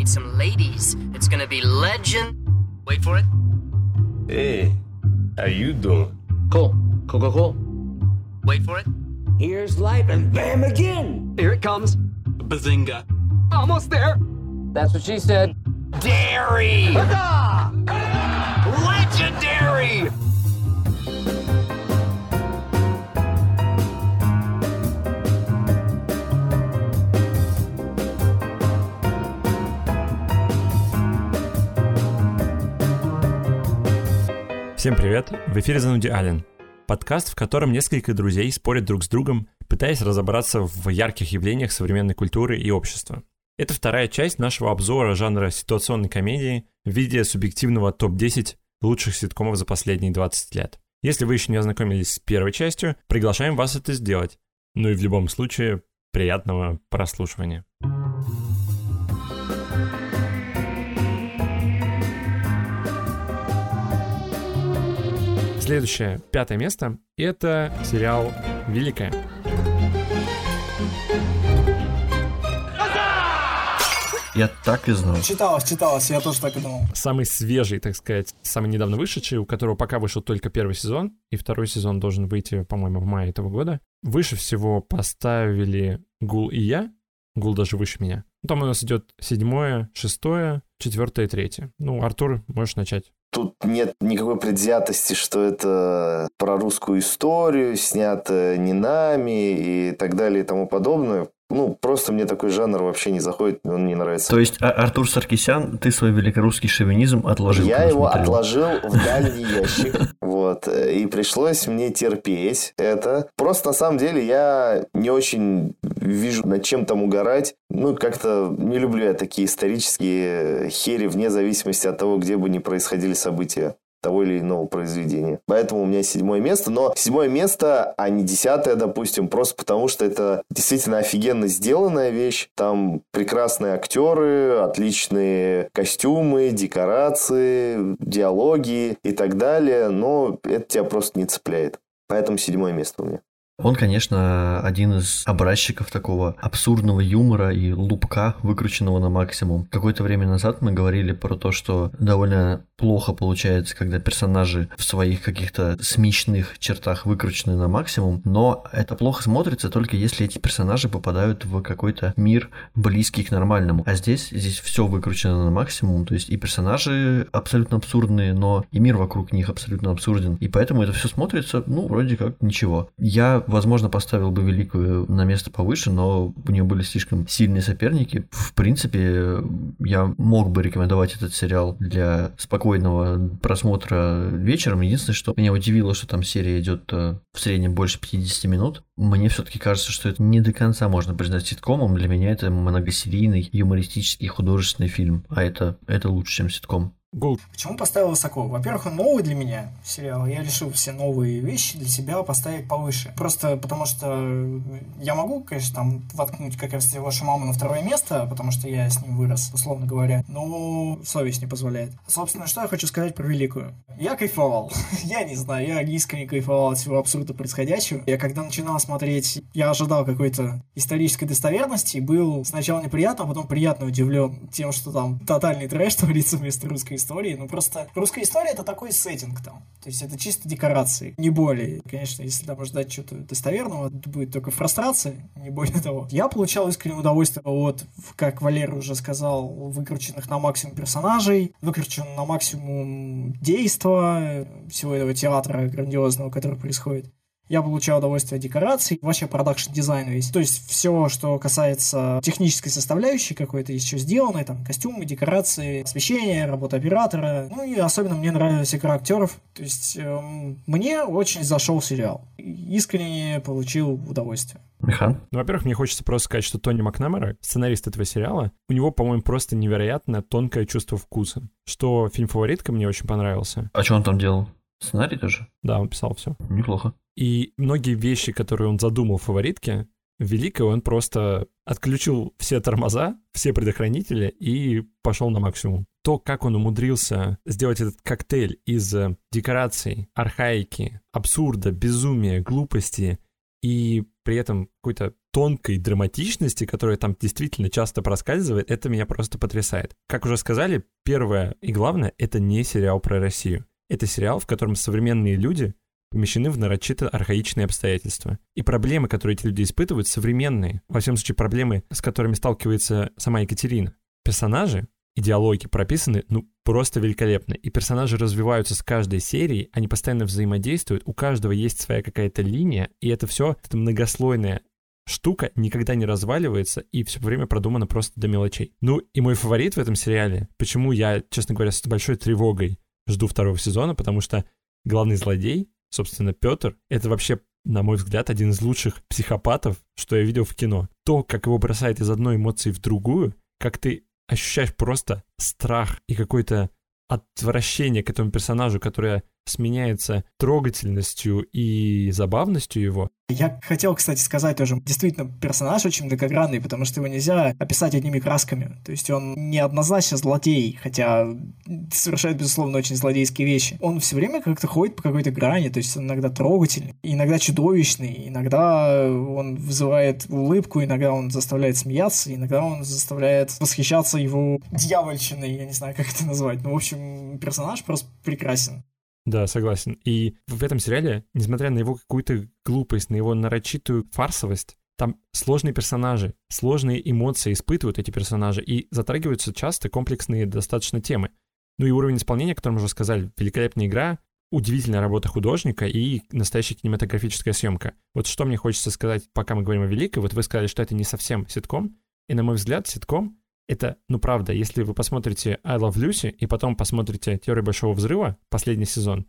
meet some ladies. It's gonna be legend. Wait for it. Hey, how you doing? Cool. Cool, cool, cool. Wait for it. Here's life, and bam again. Here it comes. Bazinga. Almost there. That's what she said. Dairy! Legendary! Всем привет! В эфире «Зануди Ален». Подкаст, в котором несколько друзей спорят друг с другом, пытаясь разобраться в ярких явлениях современной культуры и общества. Это вторая часть нашего обзора жанра ситуационной комедии в виде субъективного топ-10 лучших ситкомов за последние 20 лет. Если вы еще не ознакомились с первой частью, приглашаем вас это сделать. Ну и в любом случае, приятного прослушивания. Следующее, пятое место, это сериал «Великая». Я так и знал. Читалось, читалось, я тоже так и думал. Самый свежий, так сказать, самый недавно вышедший, у которого пока вышел только первый сезон, и второй сезон должен выйти, по-моему, в мае этого года. Выше всего поставили Гул и я. Гул даже выше меня. Там у нас идет седьмое, шестое, четвертое и третье. Ну, Артур, можешь начать. Тут нет никакой предвзятости, что это про русскую историю, снято не нами и так далее и тому подобное. Ну, просто мне такой жанр вообще не заходит, он не нравится. То есть а- Артур Саркисян, ты свой великорусский шовинизм отложил? Я его смотрел. отложил в дальний ящик, вот, и пришлось мне терпеть это. Просто на самом деле я не очень вижу над чем там угорать. Ну, как-то не люблю я такие исторические хери вне зависимости от того, где бы ни происходили события того или иного произведения. Поэтому у меня седьмое место. Но седьмое место, а не десятое, допустим, просто потому что это действительно офигенно сделанная вещь. Там прекрасные актеры, отличные костюмы, декорации, диалоги и так далее. Но это тебя просто не цепляет. Поэтому седьмое место у меня. Он, конечно, один из образчиков такого абсурдного юмора и лупка, выкрученного на максимум. Какое-то время назад мы говорили про то, что довольно плохо получается, когда персонажи в своих каких-то смешных чертах выкручены на максимум, но это плохо смотрится только если эти персонажи попадают в какой-то мир близкий к нормальному. А здесь, здесь все выкручено на максимум, то есть и персонажи абсолютно абсурдные, но и мир вокруг них абсолютно абсурден. И поэтому это все смотрится, ну, вроде как ничего. Я возможно, поставил бы Великую на место повыше, но у нее были слишком сильные соперники. В принципе, я мог бы рекомендовать этот сериал для спокойного просмотра вечером. Единственное, что меня удивило, что там серия идет э, в среднем больше 50 минут. Мне все-таки кажется, что это не до конца можно признать ситкомом. Для меня это многосерийный, юмористический, художественный фильм. А это, это лучше, чем ситком. Гул. Почему поставил высоко? Во-первых, он новый для меня сериал. Я решил все новые вещи для себя поставить повыше. Просто потому что я могу, конечно, там воткнуть, как я встретил вашу маму на второе место, потому что я с ним вырос, условно говоря. Но совесть не позволяет. Собственно, что я хочу сказать про Великую. Я кайфовал. я не знаю, я искренне кайфовал от всего абсурда происходящего. Я когда начинал смотреть, я ожидал какой-то исторической достоверности, был сначала неприятно, а потом приятно удивлен тем, что там тотальный трэш творится вместо русской истории. Ну, просто русская история — это такой сеттинг там. То есть это чисто декорации, не более. Конечно, если там ждать чего-то достоверного, это будет только фрустрация, не более того. Я получал искреннее удовольствие от, как Валера уже сказал, выкрученных на максимум персонажей, выкручен на максимум действа всего этого театра грандиозного, который происходит. Я получал удовольствие от декораций, вообще продакшн дизайн весь. То есть все, что касается технической составляющей какой-то еще сделанной, там костюмы, декорации, освещение, работа оператора. Ну и особенно мне нравилась игра актеров. То есть эм, мне очень зашел сериал. Искренне получил удовольствие. Михан? Ну, во-первых, мне хочется просто сказать, что Тони Макнамара, сценарист этого сериала, у него, по-моему, просто невероятно тонкое чувство вкуса. Что фильм «Фаворитка» мне очень понравился. А что он там делал? Сценарий тоже? Да, он писал все. Неплохо. И многие вещи, которые он задумал в «Фаворитке», Великой он просто отключил все тормоза, все предохранители и пошел на максимум. То, как он умудрился сделать этот коктейль из э, декораций, архаики, абсурда, безумия, глупости и при этом какой-то тонкой драматичности, которая там действительно часто проскальзывает, это меня просто потрясает. Как уже сказали, первое и главное, это не сериал про Россию. Это сериал, в котором современные люди помещены в нарочито архаичные обстоятельства. И проблемы, которые эти люди испытывают, современные. Во всем случае, проблемы, с которыми сталкивается сама Екатерина. Персонажи, идеологии прописаны, ну, просто великолепно. И персонажи развиваются с каждой серии, они постоянно взаимодействуют, у каждого есть своя какая-то линия, и это все, это многослойная штука никогда не разваливается, и все время продумано просто до мелочей. Ну, и мой фаворит в этом сериале, почему я, честно говоря, с большой тревогой жду второго сезона, потому что главный злодей, собственно, Петр, это вообще на мой взгляд, один из лучших психопатов, что я видел в кино. То, как его бросает из одной эмоции в другую, как ты ощущаешь просто страх и какое-то отвращение к этому персонажу, которое сменяется трогательностью и забавностью его. Я хотел, кстати, сказать тоже, действительно, персонаж очень многогранный, потому что его нельзя описать одними красками. То есть он неоднозначно злодей, хотя совершает, безусловно, очень злодейские вещи. Он все время как-то ходит по какой-то грани, то есть он иногда трогательный, иногда чудовищный, иногда он вызывает улыбку, иногда он заставляет смеяться, иногда он заставляет восхищаться его дьявольщиной, я не знаю, как это назвать. Ну, в общем, персонаж просто прекрасен. Да, согласен. И в этом сериале, несмотря на его какую-то глупость, на его нарочитую фарсовость, там сложные персонажи, сложные эмоции испытывают эти персонажи, и затрагиваются часто комплексные достаточно темы. Ну и уровень исполнения, о котором уже сказали, великолепная игра, удивительная работа художника и настоящая кинематографическая съемка. Вот что мне хочется сказать, пока мы говорим о Великой, вот вы сказали, что это не совсем ситком, и на мой взгляд, ситком это, ну правда, если вы посмотрите I Love Lucy и потом посмотрите Теорию Большого Взрыва, последний сезон,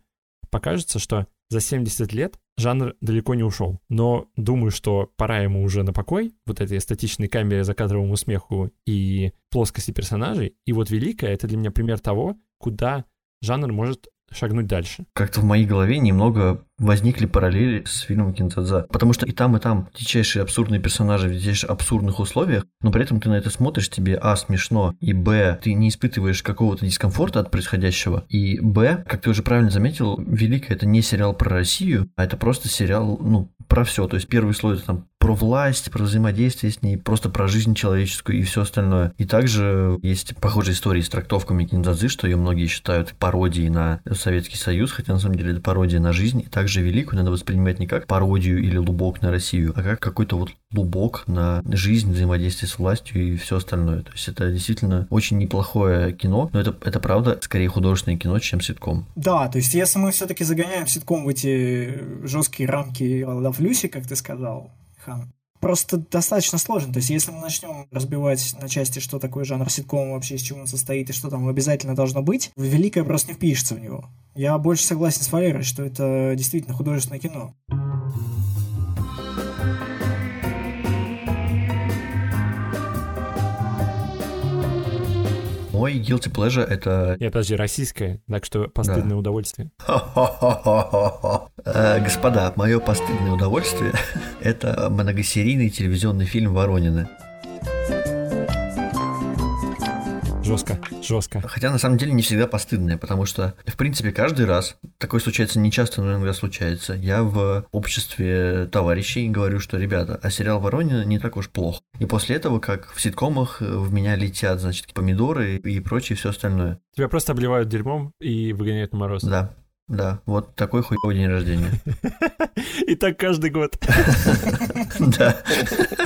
покажется, что за 70 лет жанр далеко не ушел. Но думаю, что пора ему уже на покой, вот этой эстетичной камере, закадровому смеху и плоскости персонажей. И вот «Великая» — это для меня пример того, куда жанр может шагнуть дальше. Как-то в моей голове немного возникли параллели с фильмом Кинтадза. Потому что и там, и там дичайшие абсурдные персонажи в дичайших абсурдных условиях, но при этом ты на это смотришь, тебе а, смешно, и б, ты не испытываешь какого-то дискомфорта от происходящего, и б, как ты уже правильно заметил, Великая это не сериал про Россию, а это просто сериал, ну, про все. То есть первый слой это там про власть, про взаимодействие с ней, просто про жизнь человеческую и все остальное. И также есть похожие истории с трактовками Киндзадзы, что ее многие считают пародией на Советский Союз, хотя на самом деле это пародия на жизнь. И также Великую надо воспринимать не как пародию или лубок на Россию, а как какой-то вот лубок на жизнь, взаимодействие с властью и все остальное. То есть это действительно очень неплохое кино, но это, это правда скорее художественное кино, чем ситком. Да, то есть если мы все-таки загоняем ситком в эти жесткие рамки Lucy, как ты сказал, Хан. Просто достаточно сложно. То есть, если мы начнем разбивать на части, что такое жанр ситком вообще, из чего он состоит и что там обязательно должно быть, великое просто не впишется в него. Я больше согласен с Валерой, что это действительно художественное кино. Мой guilty pleasure это... Нет, подожди, российское, так что постыдное да. удовольствие. Э, господа, мое постыдное удовольствие – это многосерийный телевизионный фильм «Воронины». Жестко, жестко. Хотя на самом деле не всегда постыдное, потому что, в принципе, каждый раз, такое случается не часто, но иногда случается, я в обществе товарищей говорю, что, ребята, а сериал Воронина не так уж плохо. И после этого, как в ситкомах, в меня летят, значит, помидоры и прочее все остальное. Тебя просто обливают дерьмом и выгоняют на мороз. Да, да, вот такой хуёвый день рождения. И так каждый год. Да.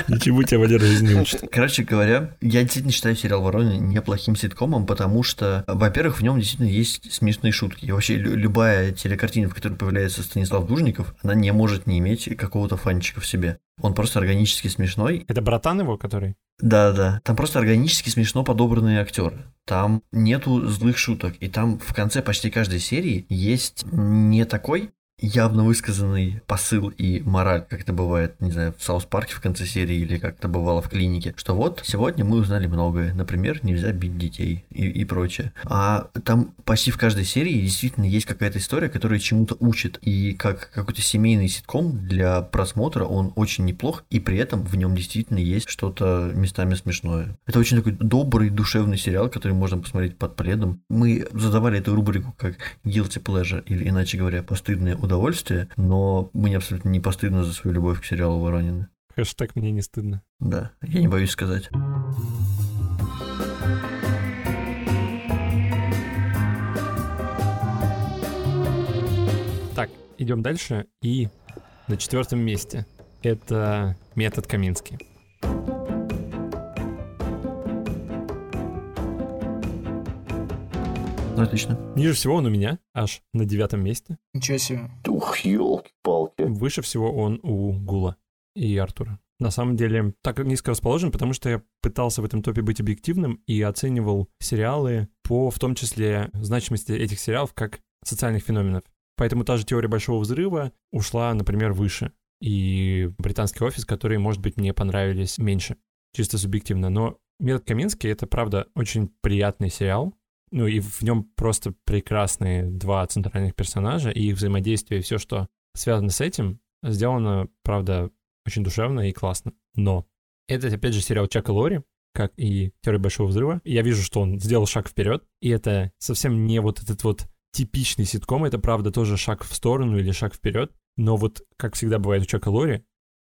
Ничего тебя Валера жизни не учит. Короче говоря, я действительно считаю сериал «Воронин» неплохим ситкомом, потому что, во-первых, в нем действительно есть смешные шутки. И вообще любая телекартина, в которой появляется Станислав Дужников, она не может не иметь какого-то фанчика в себе. Он просто органически смешной. Это братан его, который? Да, да. Там просто органически смешно подобранные актеры. Там нету злых шуток. И там в конце почти каждой серии есть не такой явно высказанный посыл и мораль, как это бывает, не знаю, в Саус-парке в конце серии или как это бывало в клинике, что вот сегодня мы узнали многое, например, нельзя бить детей и, и прочее. А там почти в каждой серии действительно есть какая-то история, которая чему-то учит, и как какой-то семейный ситком для просмотра он очень неплох, и при этом в нем действительно есть что-то местами смешное. Это очень такой добрый, душевный сериал, который можно посмотреть под пледом. Мы задавали эту рубрику как guilty pleasure, или иначе говоря, постыдное удовольствие, но мне абсолютно не постыдно за свою любовь к сериалу Воронины. Хэштег мне не стыдно. Да, я не боюсь сказать. Так, идем дальше. И на четвертом месте это метод Каминский. Ну, отлично. Ниже всего он у меня, аж на девятом месте. Ничего себе. Ух, елки-палки. Выше всего он у Гула и Артура. На самом деле, так низко расположен, потому что я пытался в этом топе быть объективным и оценивал сериалы по, в том числе, значимости этих сериалов как социальных феноменов. Поэтому та же теория Большого Взрыва ушла, например, выше. И британский офис, которые, может быть, мне понравились меньше, чисто субъективно. Но «Метод Каминский» — это, правда, очень приятный сериал. Ну и в нем просто прекрасные два центральных персонажа, и их взаимодействие, все, что связано с этим, сделано, правда, очень душевно и классно. Но это, опять же, сериал Чака Лори, как и «Теория Большого Взрыва». Я вижу, что он сделал шаг вперед, и это совсем не вот этот вот типичный ситком, это, правда, тоже шаг в сторону или шаг вперед. Но вот, как всегда бывает у Чака Лори,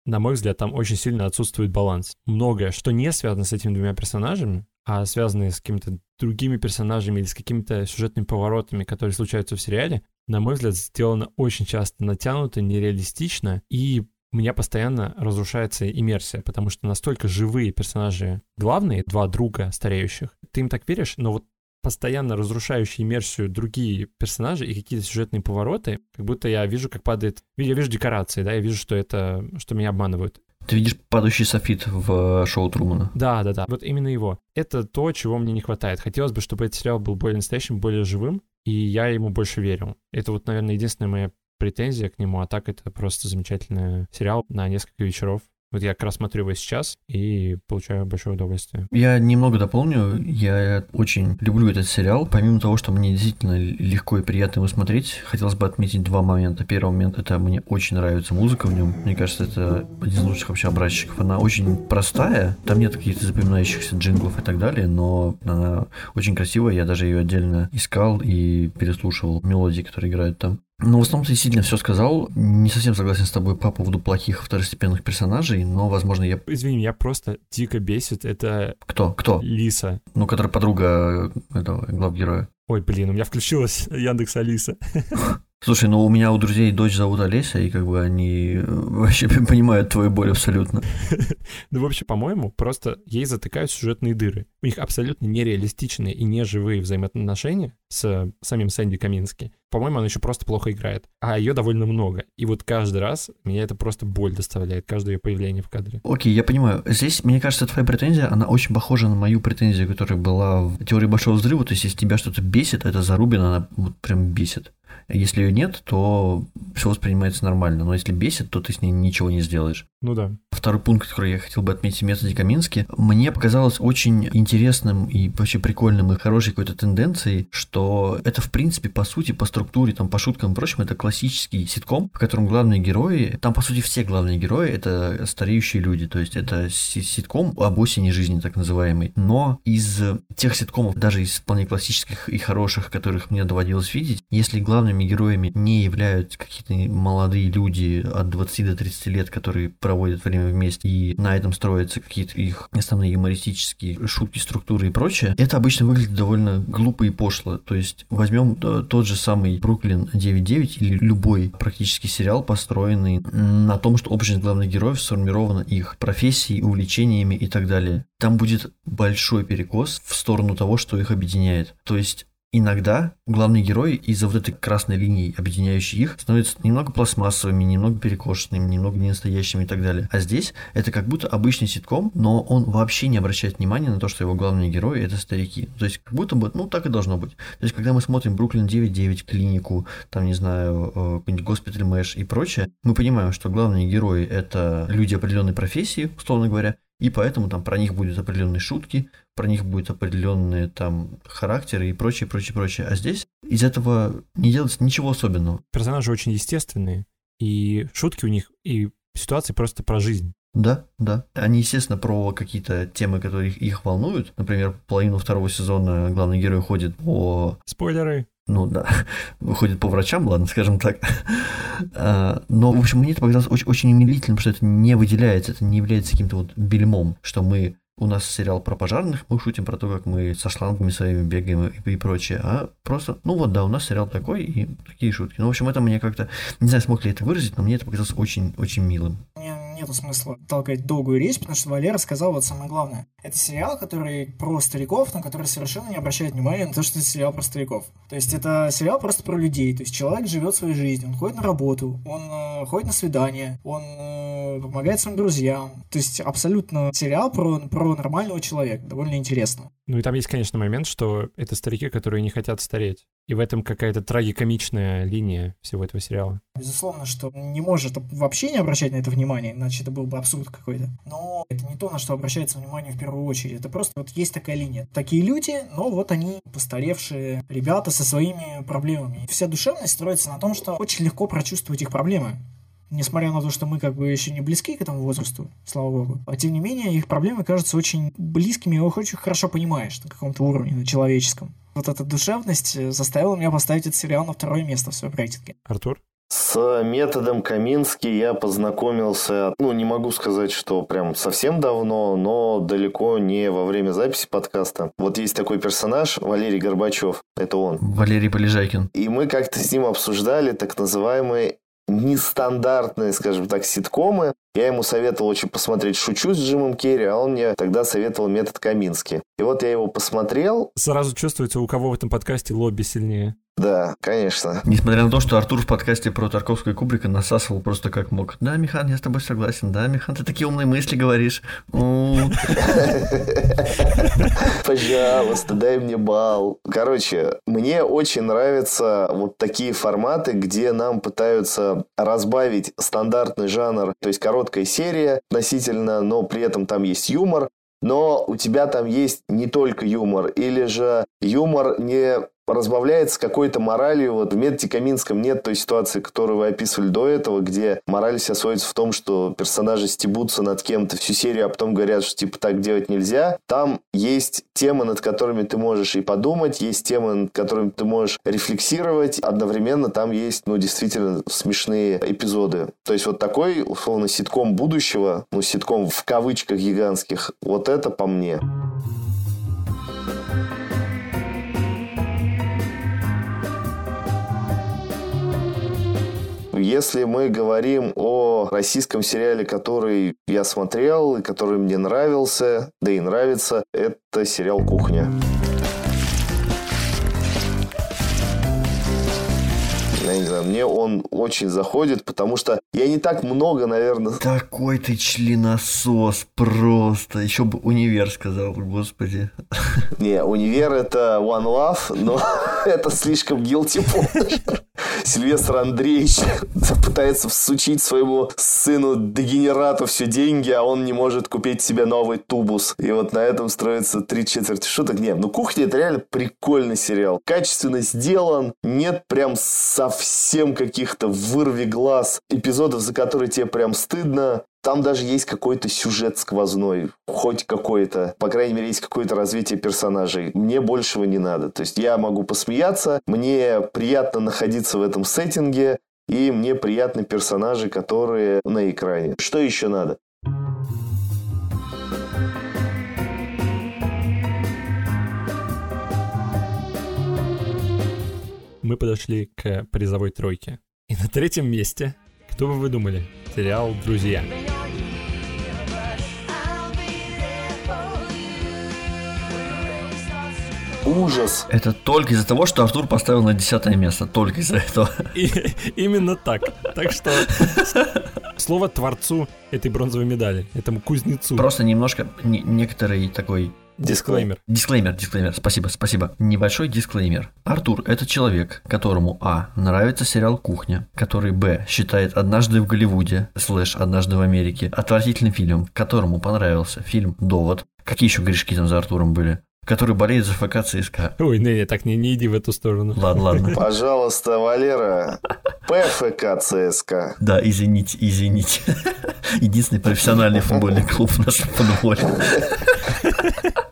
на мой взгляд, там очень сильно отсутствует баланс. Многое, что не связано с этими двумя персонажами, а связанные с какими-то другими персонажами или с какими-то сюжетными поворотами, которые случаются в сериале, на мой взгляд, сделано очень часто натянуто, нереалистично, и у меня постоянно разрушается иммерсия, потому что настолько живые персонажи главные, два друга стареющих, ты им так веришь, но вот постоянно разрушающие иммерсию другие персонажи и какие-то сюжетные повороты, как будто я вижу, как падает... Я вижу декорации, да, я вижу, что это... что меня обманывают. Ты видишь падающий софит в шоу Трумана. Да, да, да. Вот именно его. Это то, чего мне не хватает. Хотелось бы, чтобы этот сериал был более настоящим, более живым, и я ему больше верил. Это вот, наверное, единственная моя претензия к нему, а так это просто замечательный сериал на несколько вечеров. Вот я как раз смотрю его сейчас и получаю большое удовольствие. Я немного дополню. Я очень люблю этот сериал. Помимо того, что мне действительно легко и приятно его смотреть, хотелось бы отметить два момента. Первый момент — это мне очень нравится музыка в нем. Мне кажется, это один из лучших вообще образчиков. Она очень простая. Там нет каких-то запоминающихся джинглов и так далее, но она очень красивая. Я даже ее отдельно искал и переслушивал мелодии, которые играют там. Ну, в основном ты действительно все сказал. Не совсем согласен с тобой по поводу плохих второстепенных персонажей, но, возможно, я... Извини, меня просто дико бесит. Это Кто? Кто? Лиса. Ну, которая подруга этого главгероя. Ой, блин, у меня включилась Яндекс Алиса. Слушай, ну у меня у друзей дочь зовут Олеся, и как бы они э, вообще понимают твою боль абсолютно. Ну, в общем, по-моему, просто ей затыкают сюжетные дыры. У них абсолютно нереалистичные и неживые взаимоотношения с самим Сэнди Камински. По-моему, она еще просто плохо играет. А ее довольно много. И вот каждый раз меня это просто боль доставляет, каждое ее появление в кадре. Окей, я понимаю. Здесь, мне кажется, твоя претензия, она очень похожа на мою претензию, которая была в теории Большого Взрыва. То есть, если тебя что-то бесит, это Зарубина, она вот прям бесит. Если ее нет, то все воспринимается нормально. Но если бесит, то ты с ней ничего не сделаешь. Ну да. Второй пункт, который я хотел бы отметить в методе Камински, мне показалось очень интересным и вообще прикольным и хорошей какой-то тенденцией, что это, в принципе, по сути, по структуре, там, по шуткам и прочему, это классический ситком, в котором главные герои, там, по сути, все главные герои — это стареющие люди, то есть это ситком об осени жизни, так называемый. Но из тех ситкомов, даже из вполне классических и хороших, которых мне доводилось видеть, если главными героями не являются какие-то молодые люди от 20 до 30 лет, которые проводят время вместе, и на этом строятся какие-то их основные юмористические шутки, структуры и прочее, это обычно выглядит довольно глупо и пошло. То есть возьмем тот же самый Бруклин 9.9 или любой практически сериал, построенный на том, что общность главных героев сформирована их профессией, увлечениями и так далее. Там будет большой перекос в сторону того, что их объединяет. То есть Иногда главные герои из-за вот этой красной линии, объединяющей их, становятся немного пластмассовыми, немного перекошенными, немного ненастоящими и так далее. А здесь это как будто обычный ситком, но он вообще не обращает внимания на то, что его главные герои это старики. То есть как будто бы, ну так и должно быть. То есть когда мы смотрим Бруклин 9.9, клинику, там, не знаю, э, госпиталь Мэш и прочее, мы понимаем, что главные герои это люди определенной профессии, условно говоря, и поэтому там про них будут определенные шутки, про них будут определенные там характеры и прочее, прочее, прочее. А здесь из этого не делается ничего особенного. Персонажи очень естественные, и шутки у них, и ситуации просто про жизнь. Да, да. Они, естественно, про какие-то темы, которые их, волнуют. Например, половину второго сезона главный герой ходит по... Спойлеры. Ну да, выходит по врачам, ладно, скажем так. А, но, в общем, мне это показалось очень, очень умилительным, что это не выделяется, это не является каким-то вот бельмом, что мы у нас сериал про пожарных, мы шутим про то, как мы со шлангами своими бегаем и, и прочее, а просто, ну вот да, у нас сериал такой и такие шутки. Ну, в общем, это мне как-то, не знаю, смог ли это выразить, но мне это показалось очень-очень милым. Нету смысла толкать долгую речь, потому что Валера сказал вот самое главное. Это сериал, который про стариков, но который совершенно не обращает внимания на то, что это сериал про стариков. То есть это сериал просто про людей. То есть человек живет своей жизнью, он ходит на работу, он э, ходит на свидание, он э, помогает своим друзьям. То есть абсолютно сериал про, про нормального человека. Довольно интересно. Ну и там есть, конечно, момент, что это старики, которые не хотят стареть. И в этом какая-то трагикомичная линия всего этого сериала. Безусловно, что не может вообще не обращать на это внимание, иначе это был бы абсурд какой-то. Но это не то, на что обращается внимание в первую очередь. Это просто вот есть такая линия. Такие люди, но вот они постаревшие ребята со своими проблемами. Вся душевность строится на том, что очень легко прочувствовать их проблемы несмотря на то, что мы как бы еще не близки к этому возрасту, слава богу. А тем не менее, их проблемы кажутся очень близкими, и их очень хорошо понимаешь на каком-то уровне, на человеческом. Вот эта душевность э, заставила меня поставить этот сериал на второе место в своем рейтинге. Артур? С методом Камински я познакомился, ну, не могу сказать, что прям совсем давно, но далеко не во время записи подкаста. Вот есть такой персонаж, Валерий Горбачев, это он. Валерий Полежайкин. И мы как-то с ним обсуждали так называемые нестандартные, скажем так, ситкомы. Я ему советовал очень посмотреть «Шучу» с Джимом Керри, а он мне тогда советовал «Метод Камински». И вот я его посмотрел. Сразу чувствуется, у кого в этом подкасте лобби сильнее. Да, конечно. Несмотря на то, что Артур в подкасте про Тарковского и Кубрика насасывал просто как мог. Да, Михан, я с тобой согласен. Да, Михан, ты такие умные мысли говоришь. Пожалуйста, дай мне бал. Короче, мне очень нравятся вот такие форматы, где нам пытаются разбавить стандартный жанр, то есть короткая серия относительно, но при этом там есть юмор, но у тебя там есть не только юмор, или же юмор не разбавляется какой-то моралью. Вот в методе Каминском нет той ситуации, которую вы описывали до этого, где мораль вся сводится в том, что персонажи стебутся над кем-то всю серию, а потом говорят, что типа так делать нельзя. Там есть темы, над которыми ты можешь и подумать, есть темы, над которыми ты можешь рефлексировать. Одновременно там есть, ну, действительно смешные эпизоды. То есть вот такой, условно, ситком будущего, ну, ситком в кавычках гигантских, вот это по мне. Если мы говорим о российском сериале, который я смотрел и который мне нравился, да и нравится, это сериал «Кухня». Я не знаю, мне он очень заходит, потому что я не так много, наверное... Такой ты членосос просто. Еще бы универ сказал, господи. Не, универ это One Love, но это слишком guilty pleasure. Сильвестр Андреевич пытается всучить своему сыну дегенерату все деньги, а он не может купить себе новый тубус. И вот на этом строится три четверти шуток. Нет, ну «Кухня» — это реально прикольный сериал. Качественно сделан, нет прям совсем каких-то вырви глаз эпизодов, за которые тебе прям стыдно. Там даже есть какой-то сюжет сквозной, хоть какой-то. По крайней мере, есть какое-то развитие персонажей. Мне большего не надо. То есть я могу посмеяться, мне приятно находиться в этом сеттинге, и мне приятны персонажи, которые на экране. Что еще надо? Мы подошли к призовой тройке. И на третьем месте, кто бы вы думали, сериал «Друзья». Ужас. Это только из-за того, что Артур поставил на десятое место. Только из-за этого. И, именно так. Так что слово творцу этой бронзовой медали, этому кузнецу. Просто немножко не, некоторый такой Дисклеймер. Дисклеймер, дисклеймер. Спасибо, спасибо. Небольшой дисклеймер. Артур – это человек, которому А. Нравится сериал «Кухня», который Б. считает «Однажды в Голливуде» слэш «Однажды в Америке» отвратительным фильмом, которому понравился фильм «Довод». Какие еще грешки там за Артуром были? который болеет за ФК ЦСКА. Ой, не, не, так не, не иди в эту сторону. Ладно, ладно. Пожалуйста, Валера, ПФК ЦСКА. Да, извините, извините. Единственный профессиональный футбольный клуб в нашем футболе.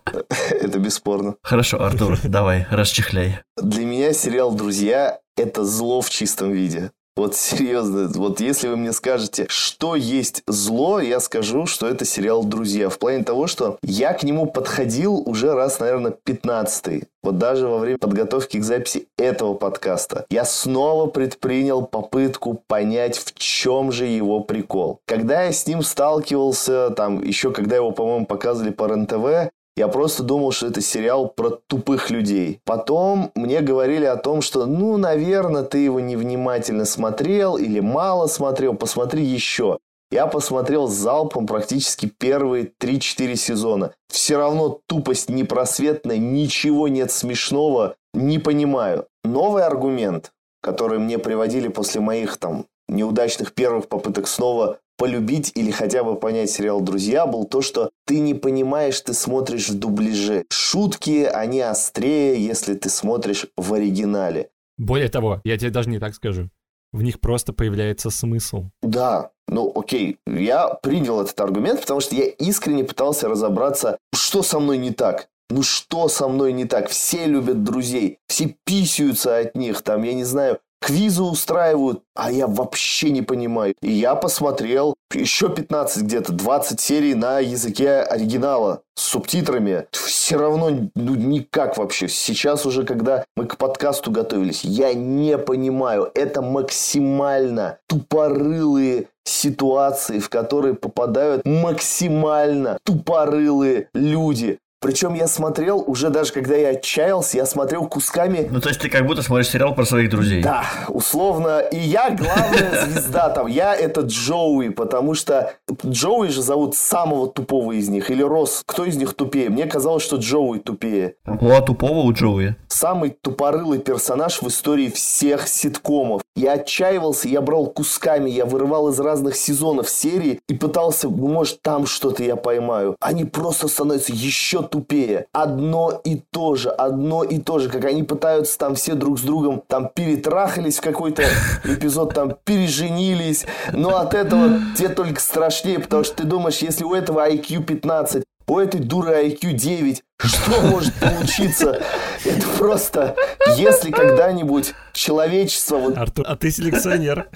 Это бесспорно. Хорошо, Артур, давай, расчехляй. Для меня сериал «Друзья» — это зло в чистом виде. Вот серьезно, вот если вы мне скажете, что есть зло, я скажу, что это сериал «Друзья». В плане того, что я к нему подходил уже раз, наверное, 15 Вот даже во время подготовки к записи этого подкаста я снова предпринял попытку понять, в чем же его прикол. Когда я с ним сталкивался, там, еще когда его, по-моему, показывали по РЕН-ТВ, я просто думал, что это сериал про тупых людей. Потом мне говорили о том, что, ну, наверное, ты его невнимательно смотрел или мало смотрел, посмотри еще. Я посмотрел залпом практически первые 3-4 сезона. Все равно тупость непросветная, ничего нет смешного, не понимаю. Новый аргумент, который мне приводили после моих там неудачных первых попыток снова полюбить или хотя бы понять сериал «Друзья» был то, что ты не понимаешь, ты смотришь в дубляже. Шутки, они острее, если ты смотришь в оригинале. Более того, я тебе даже не так скажу. В них просто появляется смысл. Да, ну окей, я принял этот аргумент, потому что я искренне пытался разобраться, что со мной не так. Ну что со мной не так? Все любят друзей, все писаются от них, там, я не знаю, квизы устраивают, а я вообще не понимаю. И я посмотрел еще 15 где-то, 20 серий на языке оригинала с субтитрами. Все равно ну, никак вообще. Сейчас уже, когда мы к подкасту готовились, я не понимаю. Это максимально тупорылые ситуации, в которые попадают максимально тупорылые люди. Причем я смотрел, уже даже когда я отчаялся, я смотрел кусками... Ну, то есть ты как будто смотришь сериал про своих друзей. Да, условно. И я главная звезда там. Я это Джоуи, потому что Джоуи же зовут самого тупого из них. Или Рос. Кто из них тупее? Мне казалось, что Джоуи тупее. А тупого у Джоуи? Самый тупорылый персонаж в истории всех ситкомов. Я отчаивался, я брал кусками, я вырывал из разных сезонов серии и пытался, ну, может, там что-то я поймаю. Они просто становятся еще тупее. Одно и то же, одно и то же, как они пытаются там все друг с другом там перетрахались в какой-то эпизод, там переженились. Но от этого тебе только страшнее, потому что ты думаешь, если у этого IQ 15, у этой дуры IQ 9, что может получиться? Это просто, если когда-нибудь человечество... Вот, Артур, а ты селекционер.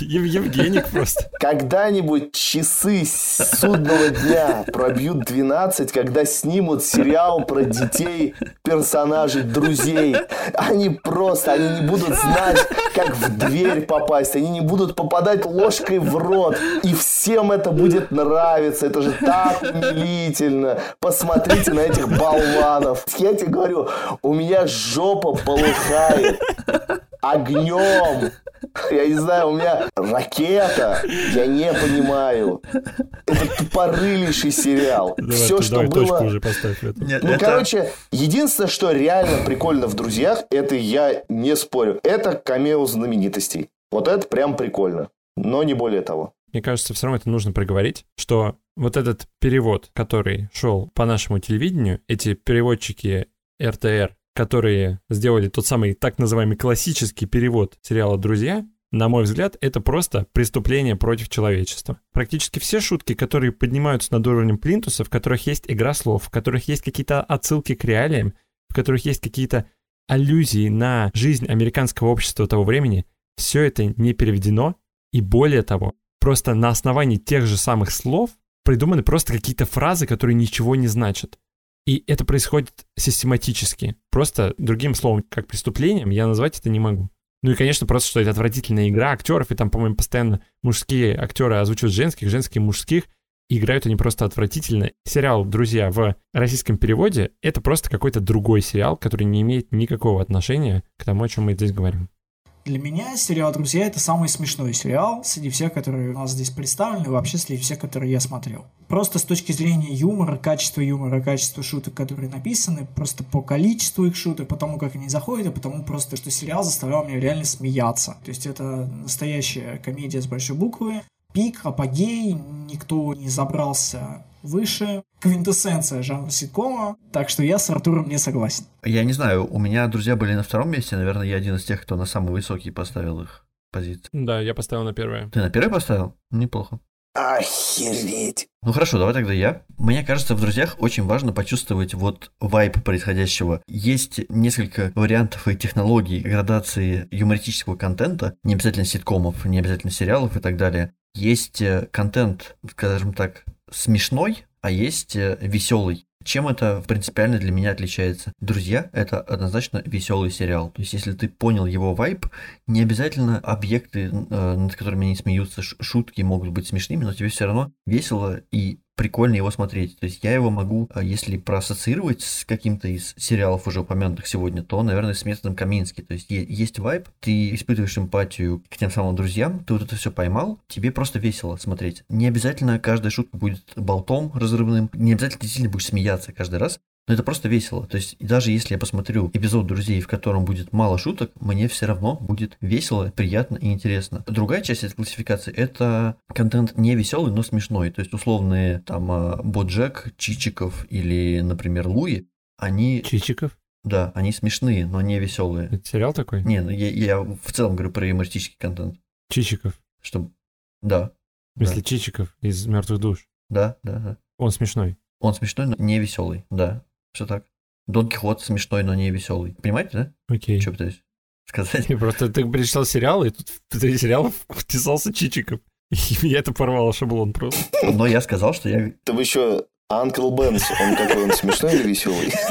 Ев Евгеник просто. когда-нибудь часы судного дня пробьют 12, когда снимут сериал про детей, персонажей, друзей. Они просто, они не будут знать, как в дверь попасть. Они не будут попадать ложкой в рот. И всем это будет нравиться. Это же так умилительно. Посмотрите на этих болванов. Я тебе говорю, у меня жопа полыхает огнем. Я не знаю, у меня ракета. Я не понимаю. Это тупорылейший сериал. Давай, Все, ты что давай было... точку уже поставь. Нет, Ну, это- короче, единственное, что реально прикольно в «Друзьях», это я не спорю, это камео знаменитостей. Вот это прям прикольно. Но не более того. Мне кажется, все равно это нужно проговорить, что вот этот перевод, который шел по нашему телевидению, эти переводчики РТР, которые сделали тот самый так называемый классический перевод сериала «Друзья», на мой взгляд, это просто преступление против человечества. Практически все шутки, которые поднимаются над уровнем плинтуса, в которых есть игра слов, в которых есть какие-то отсылки к реалиям, в которых есть какие-то аллюзии на жизнь американского общества того времени, все это не переведено, и более того, просто на основании тех же самых слов придуманы просто какие-то фразы, которые ничего не значат. И это происходит систематически. Просто другим словом, как преступлением, я назвать это не могу. Ну и, конечно, просто, что это отвратительная игра актеров, и там, по-моему, постоянно мужские актеры озвучивают женских, женские мужских, и играют они просто отвратительно. Сериал «Друзья» в российском переводе — это просто какой-то другой сериал, который не имеет никакого отношения к тому, о чем мы здесь говорим. Для меня сериал «Друзья» — это самый смешной сериал среди всех, которые у нас здесь представлены, вообще среди всех, которые я смотрел. Просто с точки зрения юмора, качества юмора, качества шуток, которые написаны, просто по количеству их шуток, по тому, как они заходят, и потому просто, что сериал заставлял меня реально смеяться. То есть это настоящая комедия с большой буквы. Пик, апогей, никто не забрался выше. Квинтэссенция жанра ситкома. Так что я с Артуром не согласен. Я не знаю, у меня друзья были на втором месте, наверное, я один из тех, кто на самый высокий поставил их позиции. Да, я поставил на первое. Ты на первый поставил? Неплохо. Охереть. Ну хорошо, давай тогда я. Мне кажется, в «Друзьях» очень важно почувствовать вот вайп происходящего. Есть несколько вариантов и технологий градации юмористического контента, не обязательно ситкомов, не обязательно сериалов и так далее. Есть э, контент, скажем так, смешной, а есть э, веселый. Чем это принципиально для меня отличается? «Друзья» — это однозначно веселый сериал. То есть, если ты понял его вайб, не обязательно объекты, э, над которыми они смеются, шутки могут быть смешными, но тебе все равно весело и прикольно его смотреть. То есть я его могу, а, если проассоциировать с каким-то из сериалов уже упомянутых сегодня, то, наверное, с методом Камински. То есть есть вайб, ты испытываешь эмпатию к тем самым друзьям, ты вот это все поймал, тебе просто весело смотреть. Не обязательно каждая шутка будет болтом разрывным, не обязательно ты сильно будешь смеяться каждый раз, но это просто весело. То есть даже если я посмотрю эпизод «Друзей», в котором будет мало шуток, мне все равно будет весело, приятно и интересно. Другая часть этой классификации – это контент не веселый, но смешной. То есть условные там а, Боджек, Чичиков или, например, Луи, они... Чичиков? Да, они смешные, но не веселые. Это сериал такой? Не, ну я, я в целом говорю про юмористический контент. Чичиков? Чтобы... Да. Если да. Чичиков из «Мертвых душ». Да, да, да. Он смешной? Он смешной, но не веселый, да. Все так. Дон Кихот смешной, но не веселый. Понимаете, да? Окей. Что пытаюсь сказать? И просто ты прочитал сериал, и тут в этот сериал втесался Чичиков. И я это порвал шаблон просто. Но я сказал, что я... Ты бы еще Анкл Бенс, он какой он смешной или веселый?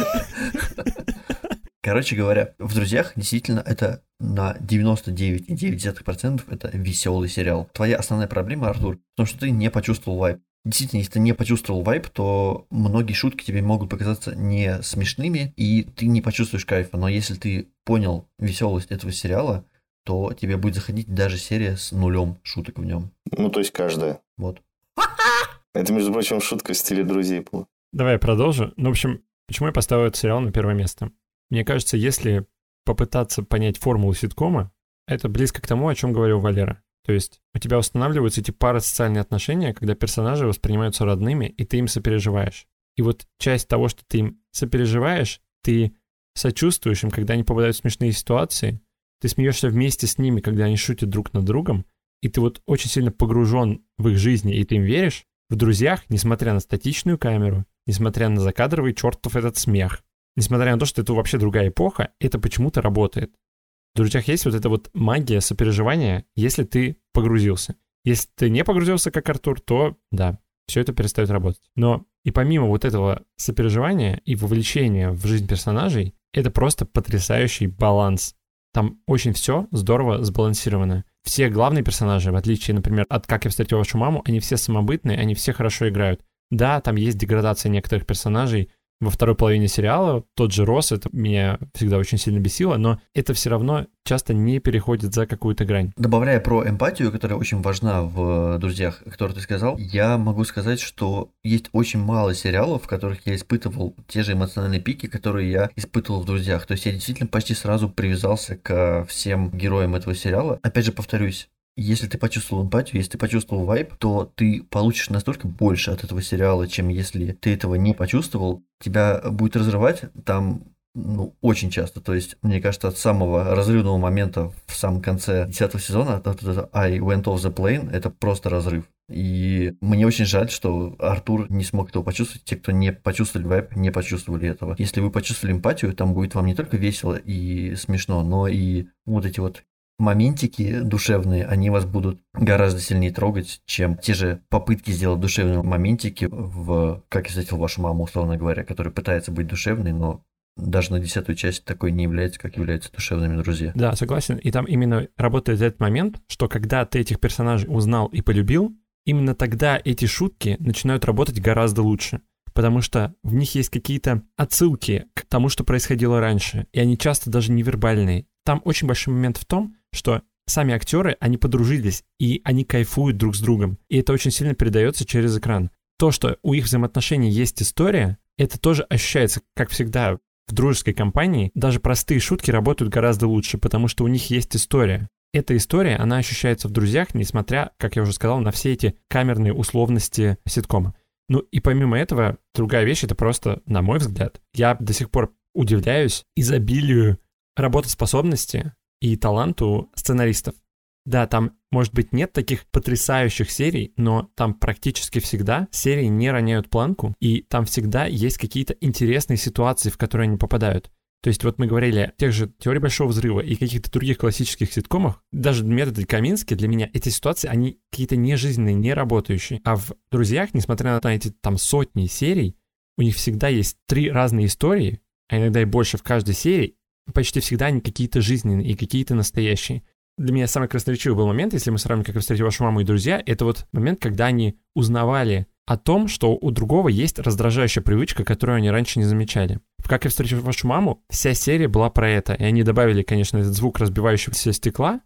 Короче говоря, в «Друзьях» действительно это на 99,9% это веселый сериал. Твоя основная проблема, Артур, в том, что ты не почувствовал вайп. Действительно, если ты не почувствовал вайп, то многие шутки тебе могут показаться не смешными, и ты не почувствуешь кайфа. Но если ты понял веселость этого сериала, то тебе будет заходить даже серия с нулем шуток в нем. Ну, то есть каждая. Вот. Это, между прочим, шутка в стиле друзей была. Давай я продолжу. Ну, в общем, почему я поставил этот сериал на первое место? Мне кажется, если попытаться понять формулу ситкома, это близко к тому, о чем говорил Валера. То есть у тебя устанавливаются эти парасоциальные отношения, когда персонажи воспринимаются родными, и ты им сопереживаешь. И вот часть того, что ты им сопереживаешь, ты сочувствуешь им, когда они попадают в смешные ситуации, ты смеешься вместе с ними, когда они шутят друг над другом, и ты вот очень сильно погружен в их жизни, и ты им веришь, в друзьях, несмотря на статичную камеру, несмотря на закадровый чертов этот смех, несмотря на то, что это вообще другая эпоха, это почему-то работает. Друзьях есть вот эта вот магия сопереживания, если ты погрузился. Если ты не погрузился, как Артур, то да, все это перестает работать. Но и помимо вот этого сопереживания и вовлечения в жизнь персонажей, это просто потрясающий баланс. Там очень все здорово сбалансировано. Все главные персонажи, в отличие, например, от «Как я встретил вашу маму», они все самобытные, они все хорошо играют. Да, там есть деградация некоторых персонажей, во второй половине сериала. Тот же Росс, это меня всегда очень сильно бесило, но это все равно часто не переходит за какую-то грань. Добавляя про эмпатию, которая очень важна в «Друзьях», которую ты сказал, я могу сказать, что есть очень мало сериалов, в которых я испытывал те же эмоциональные пики, которые я испытывал в «Друзьях». То есть я действительно почти сразу привязался к всем героям этого сериала. Опять же, повторюсь, если ты почувствовал эмпатию, если ты почувствовал вайб, то ты получишь настолько больше от этого сериала, чем если ты этого не почувствовал. Тебя будет разрывать там ну, очень часто. То есть, мне кажется, от самого разрывного момента в самом конце 10 сезона, от этого I went off the plane, это просто разрыв. И мне очень жаль, что Артур не смог этого почувствовать. Те, кто не почувствовали вайп, не почувствовали этого. Если вы почувствовали эмпатию, там будет вам не только весело и смешно, но и вот эти вот моментики душевные, они вас будут гораздо сильнее трогать, чем те же попытки сделать душевные моментики в «Как я встретил вашу маму», условно говоря, который пытается быть душевной, но даже на десятую часть такой не является, как являются душевными друзья. Да, согласен. И там именно работает этот момент, что когда ты этих персонажей узнал и полюбил, именно тогда эти шутки начинают работать гораздо лучше. Потому что в них есть какие-то отсылки к тому, что происходило раньше. И они часто даже невербальные. Там очень большой момент в том, что сами актеры, они подружились, и они кайфуют друг с другом. И это очень сильно передается через экран. То, что у их взаимоотношений есть история, это тоже ощущается, как всегда, в дружеской компании. Даже простые шутки работают гораздо лучше, потому что у них есть история. Эта история, она ощущается в друзьях, несмотря, как я уже сказал, на все эти камерные условности ситкома. Ну и помимо этого, другая вещь, это просто, на мой взгляд, я до сих пор удивляюсь изобилию работоспособности и таланту сценаристов. Да, там, может быть, нет таких потрясающих серий, но там практически всегда серии не роняют планку, и там всегда есть какие-то интересные ситуации, в которые они попадают. То есть вот мы говорили о тех же «Теории Большого Взрыва» и каких-то других классических ситкомах, даже методы Камински, для меня эти ситуации, они какие-то нежизненные, не работающие. А в «Друзьях», несмотря на эти там сотни серий, у них всегда есть три разные истории, а иногда и больше в каждой серии, почти всегда они какие-то жизненные и какие-то настоящие. Для меня самый красноречивый был момент, если мы сравним, как я встретил вашу маму и друзья, это вот момент, когда они узнавали о том, что у другого есть раздражающая привычка, которую они раньше не замечали. «Как я встретил вашу маму» вся серия была про это, и они добавили, конечно, этот звук разбивающегося стекла,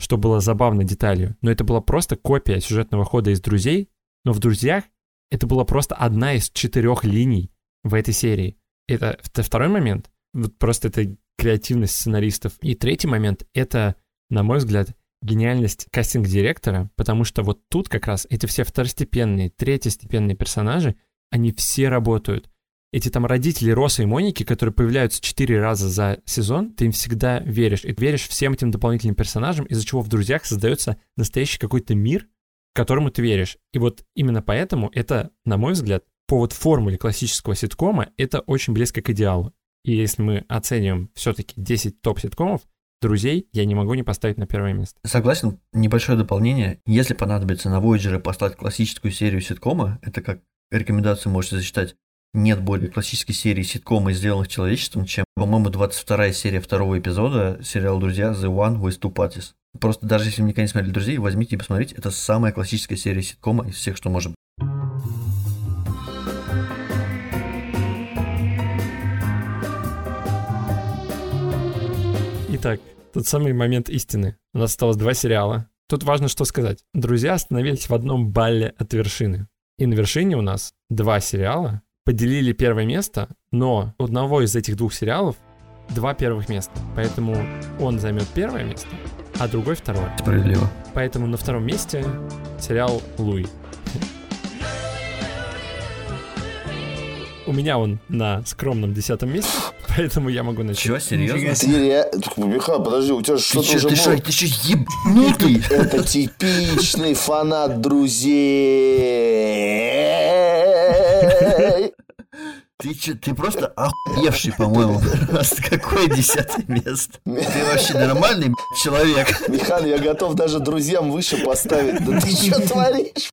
что было забавной деталью, но это была просто копия сюжетного хода из «Друзей», но в «Друзьях» это была просто одна из четырех линий в этой серии. Это, это второй момент, вот просто это креативность сценаристов. И третий момент — это, на мой взгляд, гениальность кастинг-директора, потому что вот тут как раз эти все второстепенные, третьестепенные персонажи, они все работают. Эти там родители Роса и Моники, которые появляются четыре раза за сезон, ты им всегда веришь. И веришь всем этим дополнительным персонажам, из-за чего в «Друзьях» создается настоящий какой-то мир, которому ты веришь. И вот именно поэтому это, на мой взгляд, по вот формуле классического ситкома, это очень близко к идеалу. И если мы оцениваем все-таки 10 топ-ситкомов, друзей я не могу не поставить на первое место. Согласен, небольшое дополнение. Если понадобится на Voyager послать классическую серию ситкома, это как рекомендацию можете зачитать. Нет более классической серии ситкома, сделанных человечеством, чем, по-моему, 22 серия второго эпизода сериала «Друзья» The One with Two Parties. Просто даже если вы никогда не смотрели «Друзей», возьмите и посмотрите. Это самая классическая серия ситкома из всех, что может Итак, тот самый момент истины. У нас осталось два сериала. Тут важно что сказать. Друзья остановились в одном балле от вершины. И на вершине у нас два сериала. Поделили первое место, но у одного из этих двух сериалов два первых места. Поэтому он займет первое место, а другой второе. Справедливо. Поэтому на втором месте сериал Луи. У меня он на скромном десятом месте, поэтому я могу начать. Чего, серьезно? Ты ре... Михаил, подожди, у тебя что-то уже ты было. шо, ты чё, ебнутый? Это типичный фанат друзей. Ты чё, ты просто охуевший, по-моему. Какое десятое место? Ты вообще нормальный человек? Михан, я готов даже друзьям выше поставить. Да ты что творишь?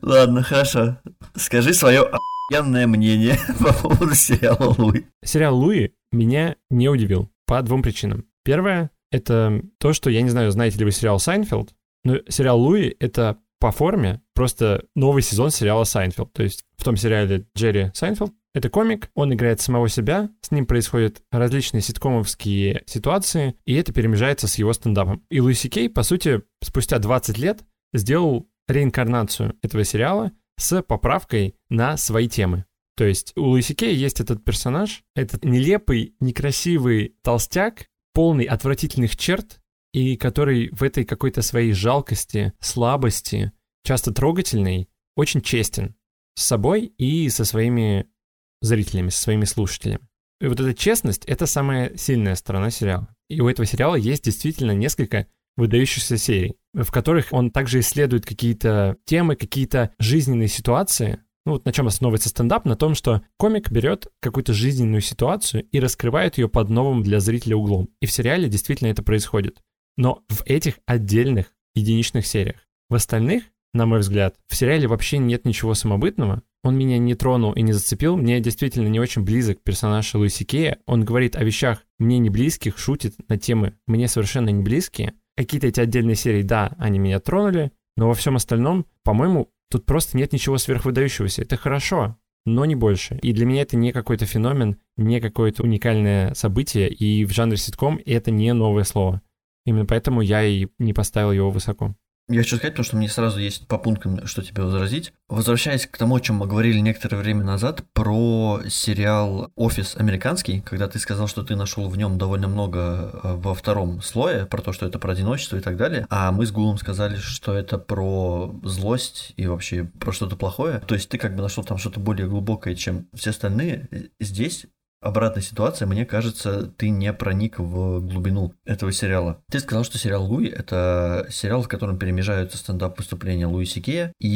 Ладно, хорошо. Скажи свое охуенное мнение по поводу сериала Луи. Сериал Луи меня не удивил по двум причинам. Первое — это то, что, я не знаю, знаете ли вы сериал «Сайнфилд», но сериал Луи — это по форме просто новый сезон сериала «Сайнфилд». То есть в том сериале Джерри Сайнфилд это комик, он играет самого себя, с ним происходят различные ситкомовские ситуации, и это перемежается с его стендапом. И Луи Си Кей, по сути, спустя 20 лет сделал реинкарнацию этого сериала с поправкой на свои темы. То есть у Луи Си Кей есть этот персонаж, этот нелепый, некрасивый толстяк, полный отвратительных черт, и который в этой какой-то своей жалкости, слабости, часто трогательный, очень честен с собой и со своими зрителями, со своими слушателями. И вот эта честность — это самая сильная сторона сериала. И у этого сериала есть действительно несколько выдающихся серий, в которых он также исследует какие-то темы, какие-то жизненные ситуации. Ну вот на чем основывается стендап? На том, что комик берет какую-то жизненную ситуацию и раскрывает ее под новым для зрителя углом. И в сериале действительно это происходит. Но в этих отдельных единичных сериях. В остальных, на мой взгляд, в сериале вообще нет ничего самобытного, он меня не тронул и не зацепил. Мне действительно не очень близок персонаж Луиси Кея. Он говорит о вещах мне не близких, шутит на темы мне совершенно не близкие. Какие-то эти отдельные серии, да, они меня тронули, но во всем остальном, по-моему, тут просто нет ничего сверхвыдающегося. Это хорошо, но не больше. И для меня это не какой-то феномен, не какое-то уникальное событие, и в жанре ситком это не новое слово. Именно поэтому я и не поставил его высоко. Я хочу сказать, потому что мне сразу есть по пунктам, что тебе возразить. Возвращаясь к тому, о чем мы говорили некоторое время назад, про сериал «Офис американский», когда ты сказал, что ты нашел в нем довольно много э, во втором слое, про то, что это про одиночество и так далее, а мы с Гулом сказали, что это про злость и вообще про что-то плохое. То есть ты как бы нашел там что-то более глубокое, чем все остальные. Здесь обратная ситуация, мне кажется, ты не проник в глубину этого сериала. Ты сказал, что сериал Луи — это сериал, в котором перемежаются стендап-выступления Луи Си Кея и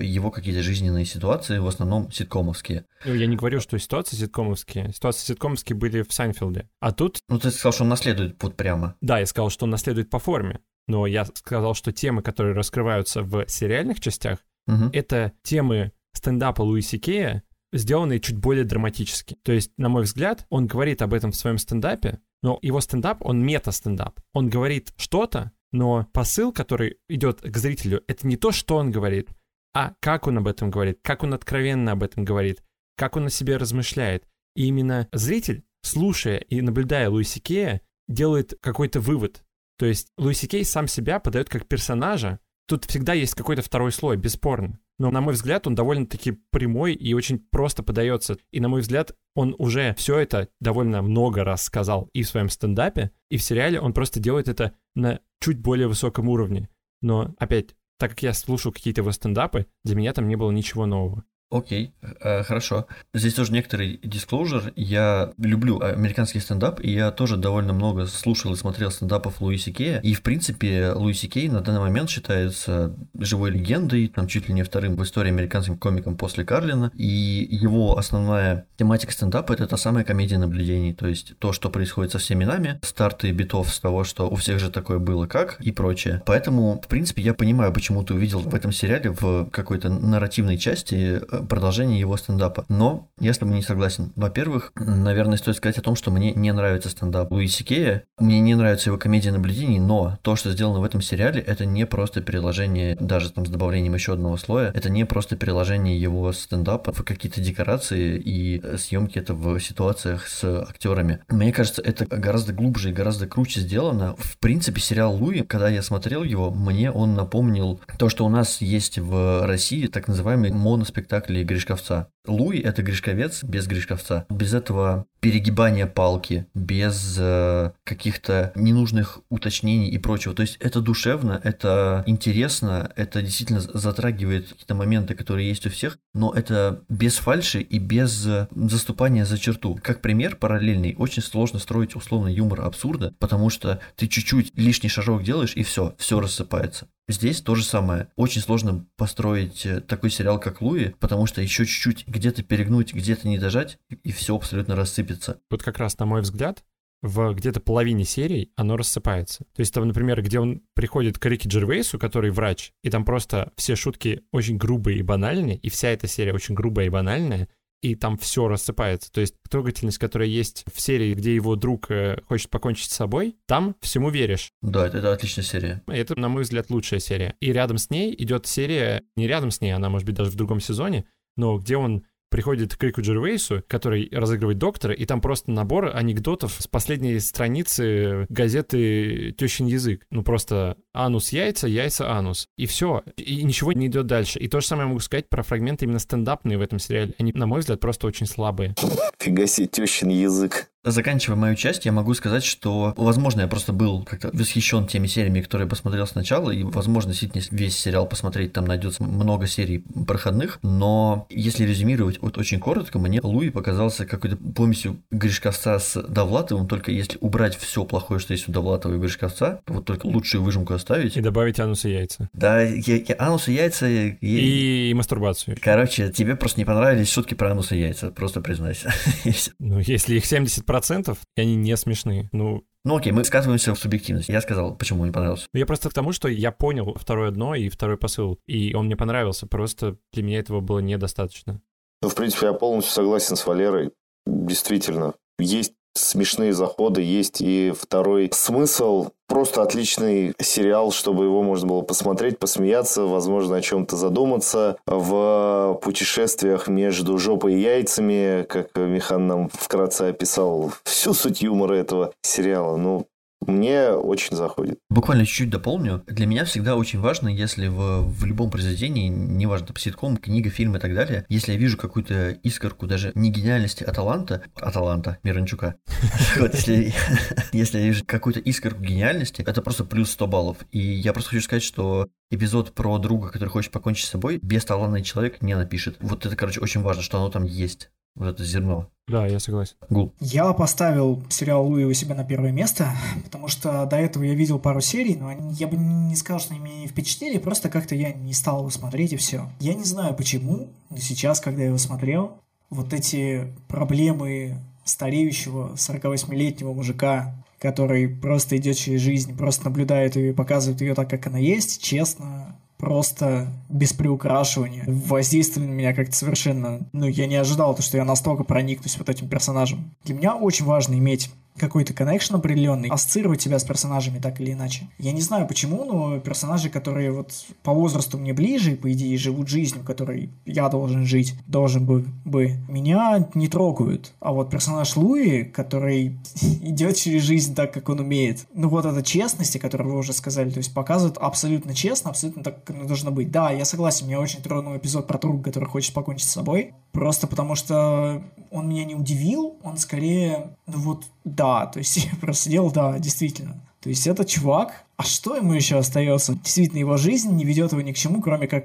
его какие-то жизненные ситуации, в основном ситкомовские. Ну, я не говорю, что ситуации ситкомовские. Ситуации ситкомовские были в Сайнфилде. А тут... Ну, ты сказал, что он наследует путь прямо. Да, я сказал, что он наследует по форме. Но я сказал, что темы, которые раскрываются в сериальных частях, Мгм. это темы стендапа Луи Си Кея, сделанные чуть более драматически. То есть, на мой взгляд, он говорит об этом в своем стендапе, но его стендап, он мета-стендап. Он говорит что-то, но посыл, который идет к зрителю, это не то, что он говорит, а как он об этом говорит, как он откровенно об этом говорит, как он о себе размышляет. И именно зритель, слушая и наблюдая Луиси Кея, делает какой-то вывод. То есть Луиси Кей сам себя подает как персонажа. Тут всегда есть какой-то второй слой, бесспорно. Но, на мой взгляд, он довольно-таки прямой и очень просто подается. И, на мой взгляд, он уже все это довольно много раз сказал и в своем стендапе, и в сериале он просто делает это на чуть более высоком уровне. Но, опять, так как я слушал какие-то его стендапы, для меня там не было ничего нового. Окей, э, хорошо. Здесь тоже некоторый дисклоужер. Я люблю американский стендап, и я тоже довольно много слушал и смотрел стендапов Луиси Кея. И, в принципе, Луиси Кей на данный момент считается живой легендой, там чуть ли не вторым в истории американским комиком после Карлина. И его основная тематика стендапа — это та самая комедия наблюдений, то есть то, что происходит со всеми нами, старты битов с того, что у всех же такое было как и прочее. Поэтому, в принципе, я понимаю, почему ты увидел в этом сериале в какой-то нарративной части э, продолжение его стендапа. Но я с тобой не согласен. Во-первых, наверное, стоит сказать о том, что мне не нравится стендап Луиси Кея, мне не нравится его комедия наблюдений, но то, что сделано в этом сериале, это не просто переложение, даже там с добавлением еще одного слоя, это не просто переложение его стендапа в какие-то декорации и съемки это в ситуациях с актерами. Мне кажется, это гораздо глубже и гораздо круче сделано. В принципе, сериал Луи, когда я смотрел его, мне он напомнил то, что у нас есть в России, так называемый моноспектакль Гришковца. Луи — это Гришковец без Гришковца. Без этого перегибания палки, без э, каких-то ненужных уточнений и прочего. То есть это душевно, это интересно, это действительно затрагивает какие-то моменты, которые есть у всех, но это без фальши и без э, заступания за черту. Как пример параллельный, очень сложно строить условно юмор абсурда, потому что ты чуть-чуть лишний шажок делаешь и все, все рассыпается. Здесь то же самое. Очень сложно построить э, такой сериал, как Луи, потому что еще чуть-чуть где-то перегнуть, где-то не дожать, и все абсолютно рассыпется. Вот как раз, на мой взгляд, в где-то половине серий оно рассыпается. То есть там, например, где он приходит к Рики Джервейсу, который врач, и там просто все шутки очень грубые и банальные, и вся эта серия очень грубая и банальная, и там все рассыпается. То есть трогательность, которая есть в серии, где его друг э, хочет покончить с собой, там всему веришь. Да, это, это отличная серия. Это, на мой взгляд, лучшая серия. И рядом с ней идет серия, не рядом с ней, она может быть даже в другом сезоне, но где он приходит к Рику Джервейсу, который разыгрывает доктора, и там просто набор анекдотов с последней страницы газеты «Тещин язык». Ну, просто анус яйца, яйца анус. И все. И ничего не идет дальше. И то же самое могу сказать про фрагменты именно стендапные в этом сериале. Они, на мой взгляд, просто очень слабые. Фига себе, тещин язык. Заканчивая мою часть, я могу сказать, что, возможно, я просто был как-то восхищен теми сериями, которые я посмотрел сначала, и, возможно, действительно весь сериал посмотреть, там найдется много серий проходных, но если резюмировать вот очень коротко, мне Луи показался какой-то помесью Гришковца с Довлатовым, только если убрать все плохое, что есть у Довлатова и Гришковца, вот только лучшую выжимку оставить. И добавить анус и яйца. Да, я, я, анус и яйца... И... И, и мастурбацию. Короче, тебе просто не понравились шутки про анус и яйца, просто признайся. Ну, если их 70%, процентов, и они не смешные. Ну, ну окей, мы сказываемся в субъективность. Я сказал, почему не понравился. Я просто к тому, что я понял второе дно и второй посыл, и он мне понравился, просто для меня этого было недостаточно. Ну, в принципе, я полностью согласен с Валерой. Действительно, есть смешные заходы, есть и второй смысл. Просто отличный сериал, чтобы его можно было посмотреть, посмеяться, возможно, о чем-то задуматься. В путешествиях между жопой и яйцами, как Михан нам вкратце описал всю суть юмора этого сериала. Ну, мне очень заходит. Буквально чуть-чуть дополню. Для меня всегда очень важно, если в, в любом произведении, неважно, по ситком, книга, фильм и так далее, если я вижу какую-то искорку даже не гениальности, а таланта, а таланта Миранчука, вот если, я вижу какую-то искорку гениальности, это просто плюс 100 баллов. И я просто хочу сказать, что эпизод про друга, который хочет покончить с собой, без талантный человек не напишет. Вот это, короче, очень важно, что оно там есть. Вот это зерно. Да, я согласен. Гул. Я поставил сериал Луи у себя на первое место, потому что до этого я видел пару серий, но они- я бы не сказал, что они меня не впечатлили, просто как-то я не стал его смотреть и все. Я не знаю почему, но сейчас, когда я его смотрел, вот эти проблемы стареющего 48-летнего мужика, который просто идет через жизнь, просто наблюдает ее и показывает ее так, как она есть, честно, просто без приукрашивания, воздействовали на меня как-то совершенно... Ну, я не ожидал, то, что я настолько проникнусь вот этим персонажем. Для меня очень важно иметь какой-то коннекшн определенный, ассоциировать себя с персонажами так или иначе. Я не знаю почему, но персонажи, которые вот по возрасту мне ближе, по идее, живут жизнью, которой я должен жить, должен бы, бы, меня не трогают. А вот персонаж Луи, который идет через жизнь так, как он умеет, ну вот эта честность, о которой вы уже сказали, то есть показывает абсолютно честно, абсолютно так, как оно должно быть. Да, я согласен, меня очень тронул эпизод про друга, который хочет покончить с собой, просто потому что он меня не удивил, он скорее, ну вот, да, то есть я просто сидел, да, действительно. То есть это чувак, а что ему еще остается? Действительно, его жизнь не ведет его ни к чему, кроме как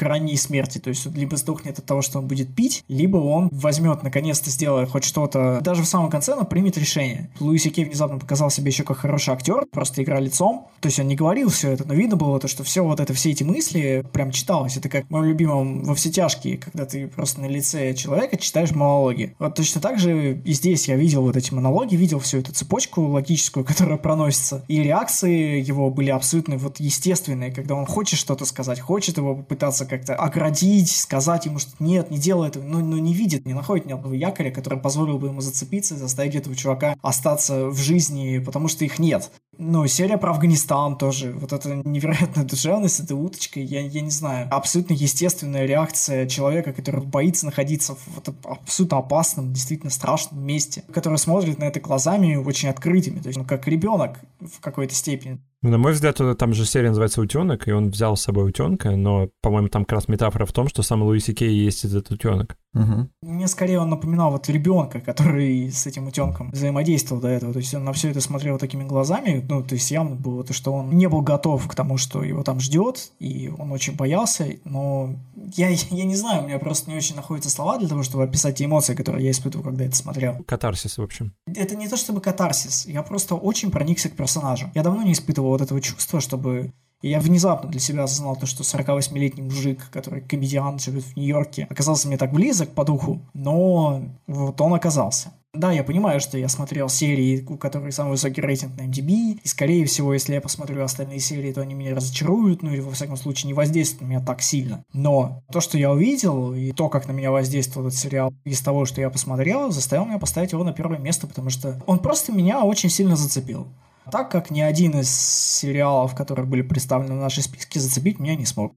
к ранней смерти. То есть он либо сдохнет от того, что он будет пить, либо он возьмет, наконец-то сделая хоть что-то. Даже в самом конце он примет решение. Луис Кей внезапно показал себе еще как хороший актер, просто игра лицом. То есть он не говорил все это, но видно было то, что все вот это, все эти мысли прям читалось. Это как в моем любимом во все тяжкие, когда ты просто на лице человека читаешь монологи. Вот точно так же и здесь я видел вот эти монологи, видел всю эту цепочку логическую, которая проносится. И реакции его были абсолютно вот естественные, когда он хочет что-то сказать, хочет его попытаться как-то оградить, сказать ему, что нет, не делай этого, но, но не видит, не находит ни одного якоря, который позволил бы ему зацепиться и заставить этого чувака остаться в жизни, потому что их нет. Ну, серия про Афганистан тоже. Вот это невероятная душевность, эта уточка, я, я не знаю. Абсолютно естественная реакция человека, который боится находиться в вот абсолютно опасном, действительно страшном месте, который смотрит на это глазами очень открытыми, то есть он как ребенок в какой-то степени. Ну, на мой взгляд, э, там же серия называется «Утенок», и он взял с собой утенка, но, по-моему, там как раз метафора в том, что сам Луиси Кей есть этот утенок. Угу. Мне скорее он напоминал вот ребенка, который с этим утенком взаимодействовал до этого. То есть он на все это смотрел такими глазами. Ну, то есть явно было то, что он не был готов к тому, что его там ждет, и он очень боялся. Но я, я не знаю, у меня просто не очень находятся слова для того, чтобы описать те эмоции, которые я испытывал, когда это смотрел. Катарсис, в общем. Это не то чтобы катарсис, я просто очень проникся к персонажу. Я давно не испытывал вот этого чувства, чтобы и я внезапно для себя осознал то, что 48-летний мужик, который комедиан, живет в Нью-Йорке, оказался мне так близок по духу, но вот он оказался. Да, я понимаю, что я смотрел серии, у которых самый высокий рейтинг на MDB, и, скорее всего, если я посмотрю остальные серии, то они меня разочаруют, ну или, во всяком случае, не воздействуют на меня так сильно. Но то, что я увидел, и то, как на меня воздействовал этот сериал из того, что я посмотрел, заставил меня поставить его на первое место, потому что он просто меня очень сильно зацепил. Так как ни один из сериалов, которые были представлены в нашей списке, зацепить меня не смог.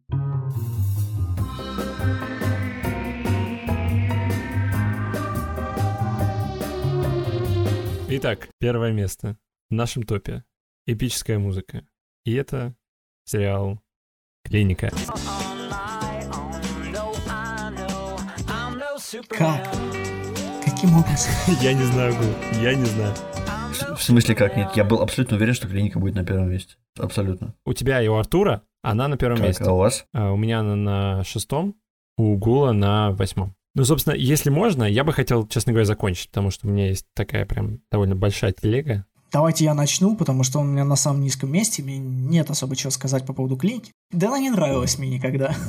Итак, первое место в нашем топе. Эпическая музыка. И это сериал «Клиника». Как? Каким образом? Я не знаю, Гул, я не знаю. В смысле как? Нет, я был абсолютно уверен, что клиника будет на первом месте. Абсолютно. У тебя и у Артура она на первом Как, месте. а у вас? А у меня она на шестом, у Гула на восьмом. Ну, собственно, если можно, я бы хотел, честно говоря, закончить, потому что у меня есть такая прям довольно большая телега. Давайте я начну, потому что он у меня на самом низком месте, мне нет особо чего сказать по поводу клиники. Да она не нравилась мне никогда.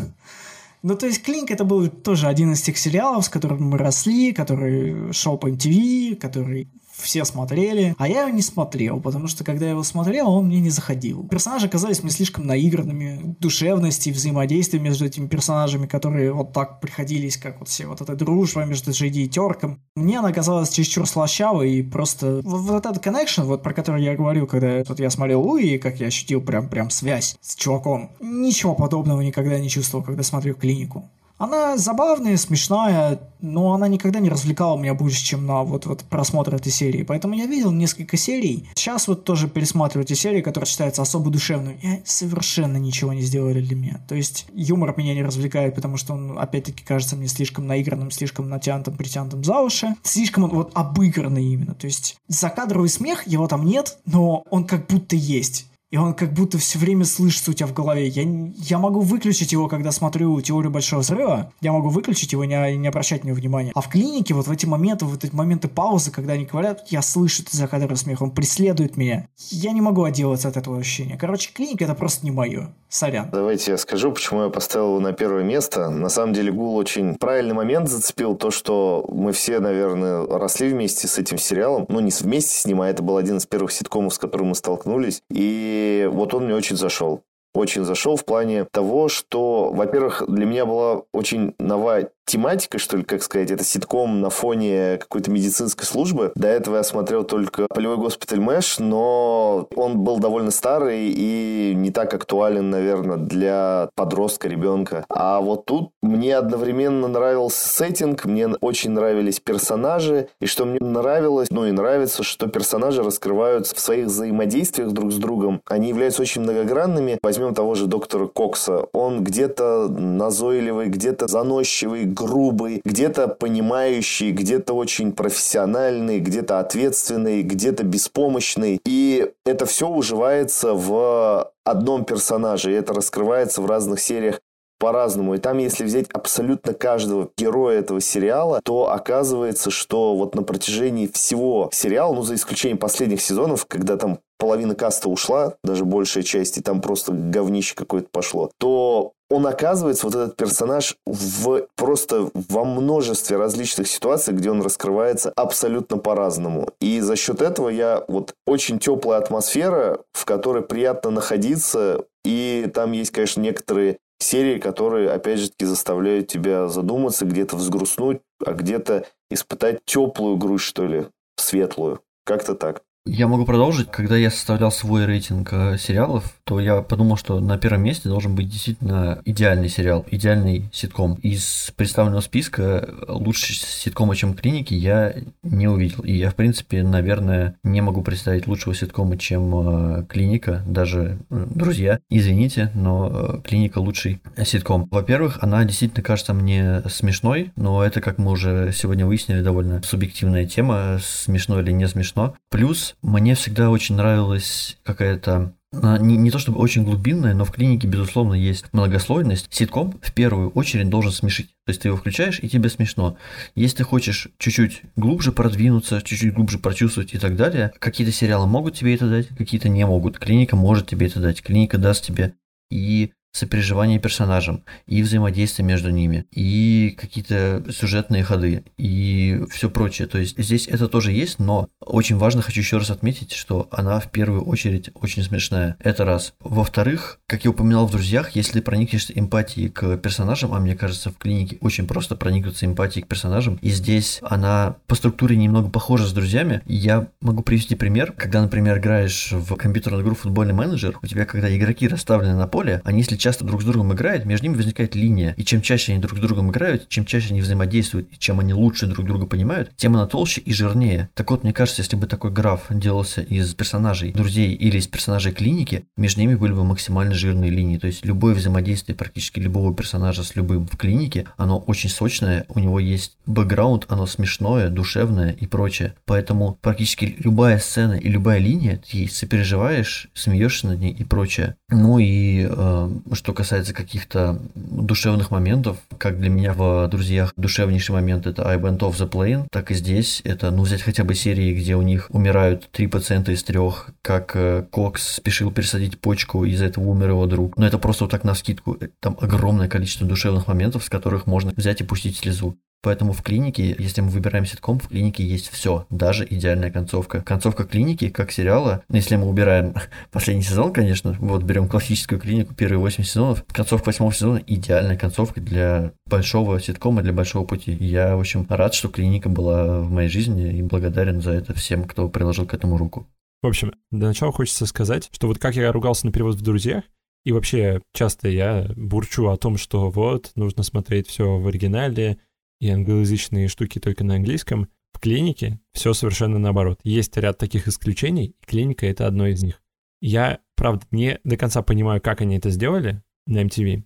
Ну, то есть, Клинк это был тоже один из тех сериалов, с которым мы росли, который шел по MTV, который все смотрели, а я его не смотрел, потому что когда я его смотрел, он мне не заходил. Персонажи казались мне слишком наигранными, душевности, взаимодействия между этими персонажами, которые вот так приходились, как вот все, вот эта дружба между Джейди и Терком. Мне она казалась чересчур слащавой, и просто вот, вот этот коннекшн, вот про который я говорил, когда вот я смотрел Луи, и как я ощутил прям, прям связь с чуваком. Ничего подобного никогда не чувствовал, когда смотрел клинику. Она забавная, смешная, но она никогда не развлекала меня больше, чем на вот, вот просмотр этой серии. Поэтому я видел несколько серий. Сейчас вот тоже пересматриваю эти серии, которые считаются особо душевными. И совершенно ничего не сделали для меня. То есть юмор меня не развлекает, потому что он, опять-таки, кажется мне слишком наигранным, слишком натянутым, притянутым за уши. Слишком он вот обыгранный именно. То есть закадровый смех, его там нет, но он как будто есть. И он как будто все время слышится у тебя в голове. Я, я могу выключить его, когда смотрю «Теорию большого взрыва», я могу выключить его не, не обращать на него внимания. А в клинике вот в эти моменты, вот эти моменты паузы, когда они говорят, я слышу за кадром смех, он преследует меня. Я не могу отделаться от этого ощущения. Короче, клиника это просто не мое. Сорян. Давайте я скажу, почему я поставил его на первое место. На самом деле Гул очень правильный момент зацепил, то, что мы все, наверное, росли вместе с этим сериалом. Ну, не вместе с ним, а это был один из первых ситкомов, с которым мы столкнулись. И вот он мне очень зашел. Очень зашел в плане того, что, во-первых, для меня была очень новая тематика, что ли, как сказать, это ситком на фоне какой-то медицинской службы. До этого я смотрел только «Полевой госпиталь Мэш», но он был довольно старый и не так актуален, наверное, для подростка, ребенка. А вот тут мне одновременно нравился сеттинг, мне очень нравились персонажи, и что мне нравилось, ну и нравится, что персонажи раскрываются в своих взаимодействиях друг с другом. Они являются очень многогранными. Возьмем того же доктора Кокса. Он где-то назойливый, где-то заносчивый, грубый, где-то понимающий, где-то очень профессиональный, где-то ответственный, где-то беспомощный. И это все уживается в одном персонаже, и это раскрывается в разных сериях по-разному. И там, если взять абсолютно каждого героя этого сериала, то оказывается, что вот на протяжении всего сериала, ну, за исключением последних сезонов, когда там половина каста ушла, даже большая часть, и там просто говнище какое-то пошло, то он оказывается, вот этот персонаж, в, просто во множестве различных ситуаций, где он раскрывается абсолютно по-разному. И за счет этого я вот очень теплая атмосфера, в которой приятно находиться, и там есть, конечно, некоторые серии, которые, опять же таки, заставляют тебя задуматься, где-то взгрустнуть, а где-то испытать теплую грусть, что ли, светлую. Как-то так. Я могу продолжить. Когда я составлял свой рейтинг э, сериалов, то я подумал, что на первом месте должен быть действительно идеальный сериал, идеальный ситком. Из представленного списка лучше ситкома, чем клиники, я не увидел. И я, в принципе, наверное, не могу представить лучшего ситкома, чем э, клиника. Даже, э, друзья, извините, но клиника лучший ситком. Во-первых, она действительно кажется мне смешной, но это, как мы уже сегодня выяснили, довольно субъективная тема, смешно или не смешно. Плюс мне всегда очень нравилась какая-то а, не, не то чтобы очень глубинная, но в клинике, безусловно, есть многослойность. Ситком в первую очередь должен смешить. То есть ты его включаешь, и тебе смешно. Если ты хочешь чуть-чуть глубже продвинуться, чуть-чуть глубже прочувствовать и так далее, какие-то сериалы могут тебе это дать, какие-то не могут. Клиника может тебе это дать. Клиника даст тебе и сопереживание персонажам, и взаимодействие между ними, и какие-то сюжетные ходы, и все прочее. То есть здесь это тоже есть, но очень важно, хочу еще раз отметить, что она в первую очередь очень смешная. Это раз. Во-вторых, как я упоминал в «Друзьях», если проникнешься эмпатией к персонажам, а мне кажется, в клинике очень просто проникнуться эмпатией к персонажам, и здесь она по структуре немного похожа с «Друзьями», я могу привести пример, когда, например, играешь в компьютерную игру «Футбольный менеджер», у тебя, когда игроки расставлены на поле, они, если часто друг с другом играют, между ними возникает линия. И чем чаще они друг с другом играют, чем чаще они взаимодействуют, и чем они лучше друг друга понимают, тем она толще и жирнее. Так вот, мне кажется, если бы такой граф делался из персонажей друзей или из персонажей клиники, между ними были бы максимально жирные линии. То есть любое взаимодействие практически любого персонажа с любым в клинике, оно очень сочное, у него есть бэкграунд, оно смешное, душевное и прочее. Поэтому практически любая сцена и любая линия, ты сопереживаешь, смеешься над ней и прочее. Ну и э, что касается каких-то душевных моментов, как для меня в «Друзьях» душевнейший момент это «I went off the plane», так и здесь это, ну, взять хотя бы серии, где у них умирают три пациента из трех, как э, Кокс спешил пересадить почку, из-за этого умер его друг. Но это просто вот так на скидку. Там огромное количество душевных моментов, с которых можно взять и пустить слезу. Поэтому в клинике, если мы выбираем ситком, в клинике есть все, даже идеальная концовка. Концовка клиники, как сериала, если мы убираем последний сезон, конечно, вот берем классическую клинику, первые 8 сезонов, концовка восьмого сезона идеальная концовка для большого ситкома, для большого пути. Я, в общем, рад, что клиника была в моей жизни и благодарен за это всем, кто приложил к этому руку. В общем, для начала хочется сказать, что вот как я ругался на перевод в «Друзьях», и вообще часто я бурчу о том, что вот, нужно смотреть все в оригинале, и англоязычные штуки только на английском, в клинике все совершенно наоборот. Есть ряд таких исключений, и клиника — это одно из них. Я, правда, не до конца понимаю, как они это сделали на MTV,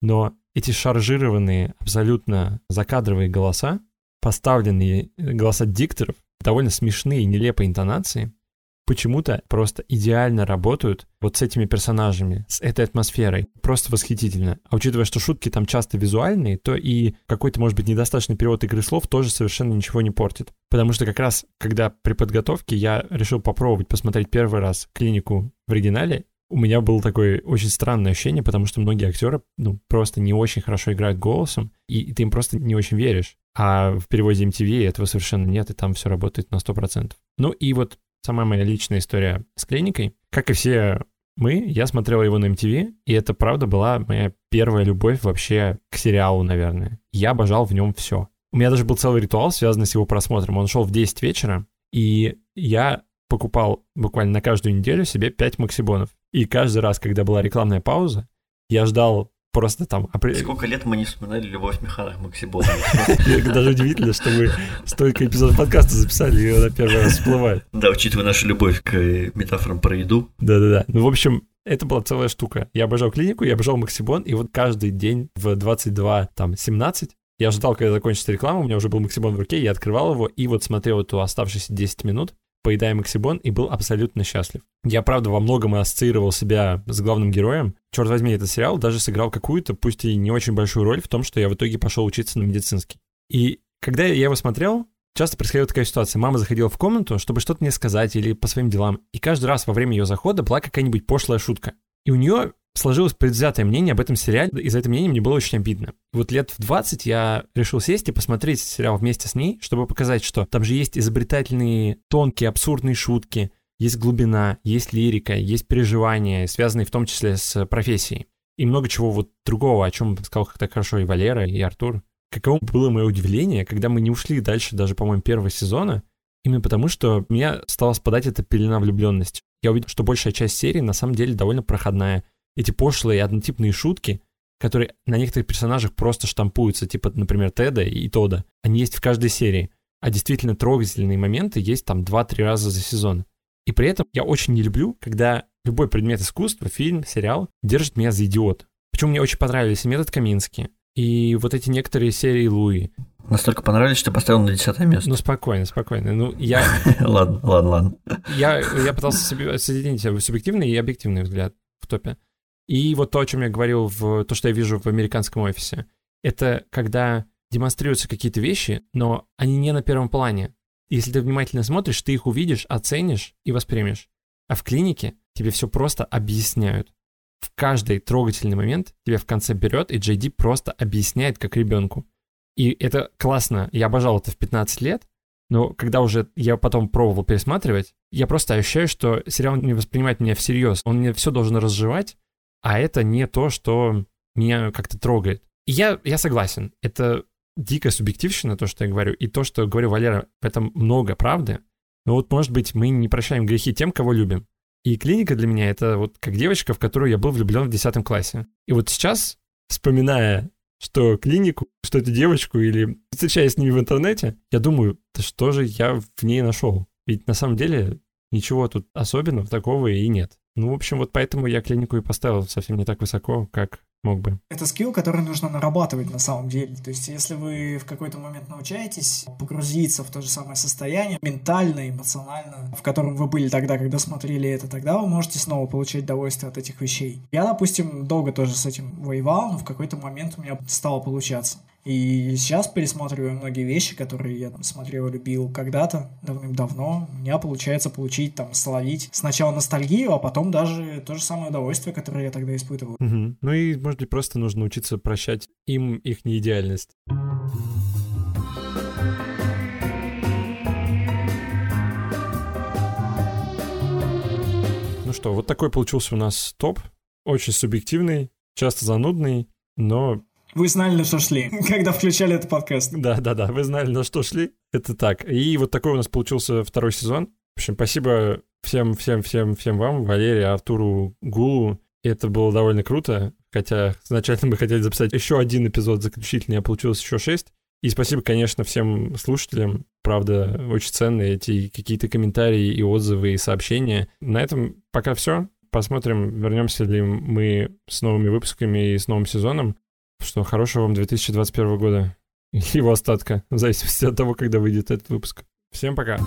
но эти шаржированные, абсолютно закадровые голоса, поставленные голоса дикторов, довольно смешные, нелепые интонации, почему-то просто идеально работают вот с этими персонажами, с этой атмосферой. Просто восхитительно. А учитывая, что шутки там часто визуальные, то и какой-то, может быть, недостаточный перевод игры слов тоже совершенно ничего не портит. Потому что как раз, когда при подготовке я решил попробовать посмотреть первый раз клинику в оригинале, у меня было такое очень странное ощущение, потому что многие актеры, ну, просто не очень хорошо играют голосом, и ты им просто не очень веришь. А в переводе MTV этого совершенно нет, и там все работает на 100%. Ну и вот сама моя личная история с клиникой. Как и все мы, я смотрел его на MTV, и это, правда, была моя первая любовь вообще к сериалу, наверное. Я обожал в нем все. У меня даже был целый ритуал, связанный с его просмотром. Он шел в 10 вечера, и я покупал буквально на каждую неделю себе 5 максибонов. И каждый раз, когда была рекламная пауза, я ждал просто там... Сколько лет мы не вспоминали «Любовь Михайловна Максибона». Даже удивительно, что мы столько эпизодов подкаста записали, и она первый раз всплывает. Да, учитывая нашу любовь к метафорам про еду. Да-да-да. Ну, в общем, это была целая штука. Я обожал клинику, я обожал Максибон, и вот каждый день в 22, там, 17 я ждал, когда закончится реклама, у меня уже был Максибон в руке, я открывал его и вот смотрел эту оставшиеся 10 минут, поедая Максибон, и был абсолютно счастлив. Я, правда, во многом ассоциировал себя с главным героем. Черт возьми, этот сериал даже сыграл какую-то, пусть и не очень большую роль в том, что я в итоге пошел учиться на медицинский. И когда я его смотрел, часто происходила такая ситуация. Мама заходила в комнату, чтобы что-то мне сказать или по своим делам, и каждый раз во время ее захода была какая-нибудь пошлая шутка. И у нее сложилось предвзятое мнение об этом сериале, и за это мнение мне было очень обидно. И вот лет в 20 я решил сесть и посмотреть сериал вместе с ней, чтобы показать, что там же есть изобретательные, тонкие, абсурдные шутки, есть глубина, есть лирика, есть переживания, связанные в том числе с профессией. И много чего вот другого, о чем сказал как-то хорошо и Валера, и Артур. Каково было мое удивление, когда мы не ушли дальше даже, по-моему, первого сезона, именно потому что меня стала спадать эта пелена влюбленности. Я увидел, что большая часть серии на самом деле довольно проходная. Эти пошлые однотипные шутки, которые на некоторых персонажах просто штампуются, типа, например, Теда и Тода, они есть в каждой серии. А действительно трогательные моменты есть там 2-3 раза за сезон. И при этом я очень не люблю, когда любой предмет искусства, фильм, сериал, держит меня за идиот. Причем мне очень понравились и метод Камински, и вот эти некоторые серии Луи. Настолько понравились, что поставил на десятое место. Ну, спокойно, спокойно. Ну, я... ладно, ладно, ладно. Я, я пытался соединить субъективный и объективный взгляд в топе. И вот то, о чем я говорил, в то, что я вижу в американском офисе, это когда демонстрируются какие-то вещи, но они не на первом плане. Если ты внимательно смотришь, ты их увидишь, оценишь и воспримешь. А в клинике тебе все просто объясняют. В каждый трогательный момент тебя в конце берет, и Джей просто объясняет как ребенку. И это классно. Я обожал это в 15 лет, но когда уже я потом пробовал пересматривать, я просто ощущаю, что сериал не воспринимает меня всерьез. Он мне все должен разжевать, а это не то, что меня как-то трогает. И я, я согласен. Это дикая субъективщина, то, что я говорю, и то, что говорю Валера, в этом много правды. Но вот, может быть, мы не прощаем грехи тем, кого любим. И клиника для меня это вот как девочка, в которую я был влюблен в 10 классе. И вот сейчас, вспоминая, что клинику, что эту девочку, или встречаясь с ними в интернете, я думаю, да что же я в ней нашел? Ведь на самом деле ничего тут особенного такого и нет. Ну, в общем, вот поэтому я клинику и поставил совсем не так высоко, как мог бы. Это скилл, который нужно нарабатывать на самом деле. То есть, если вы в какой-то момент научаетесь погрузиться в то же самое состояние, ментально, эмоционально, в котором вы были тогда, когда смотрели это, тогда вы можете снова получать удовольствие от этих вещей. Я, допустим, долго тоже с этим воевал, но в какой-то момент у меня стало получаться. И сейчас пересматриваю многие вещи, которые я там смотрел, любил когда-то, давным-давно. У меня получается получить, там, словить сначала ностальгию, а потом даже то же самое удовольствие, которое я тогда испытывал. Угу. Ну и, может быть, просто нужно учиться прощать им их неидеальность. Ну что, вот такой получился у нас топ. Очень субъективный, часто занудный, но вы знали, на что шли, когда включали этот подкаст. Да, да, да, вы знали, на что шли. Это так. И вот такой у нас получился второй сезон. В общем, спасибо всем, всем, всем, всем вам, Валерии, Артуру, Гулу. Это было довольно круто, хотя изначально мы хотели записать еще один эпизод заключительный, а получилось еще шесть. И спасибо, конечно, всем слушателям. Правда, очень ценные эти какие-то комментарии и отзывы, и сообщения. На этом пока все. Посмотрим, вернемся ли мы с новыми выпусками и с новым сезоном. Что хорошего вам 2021 года. Его остатка, в зависимости от того, когда выйдет этот выпуск. Всем пока.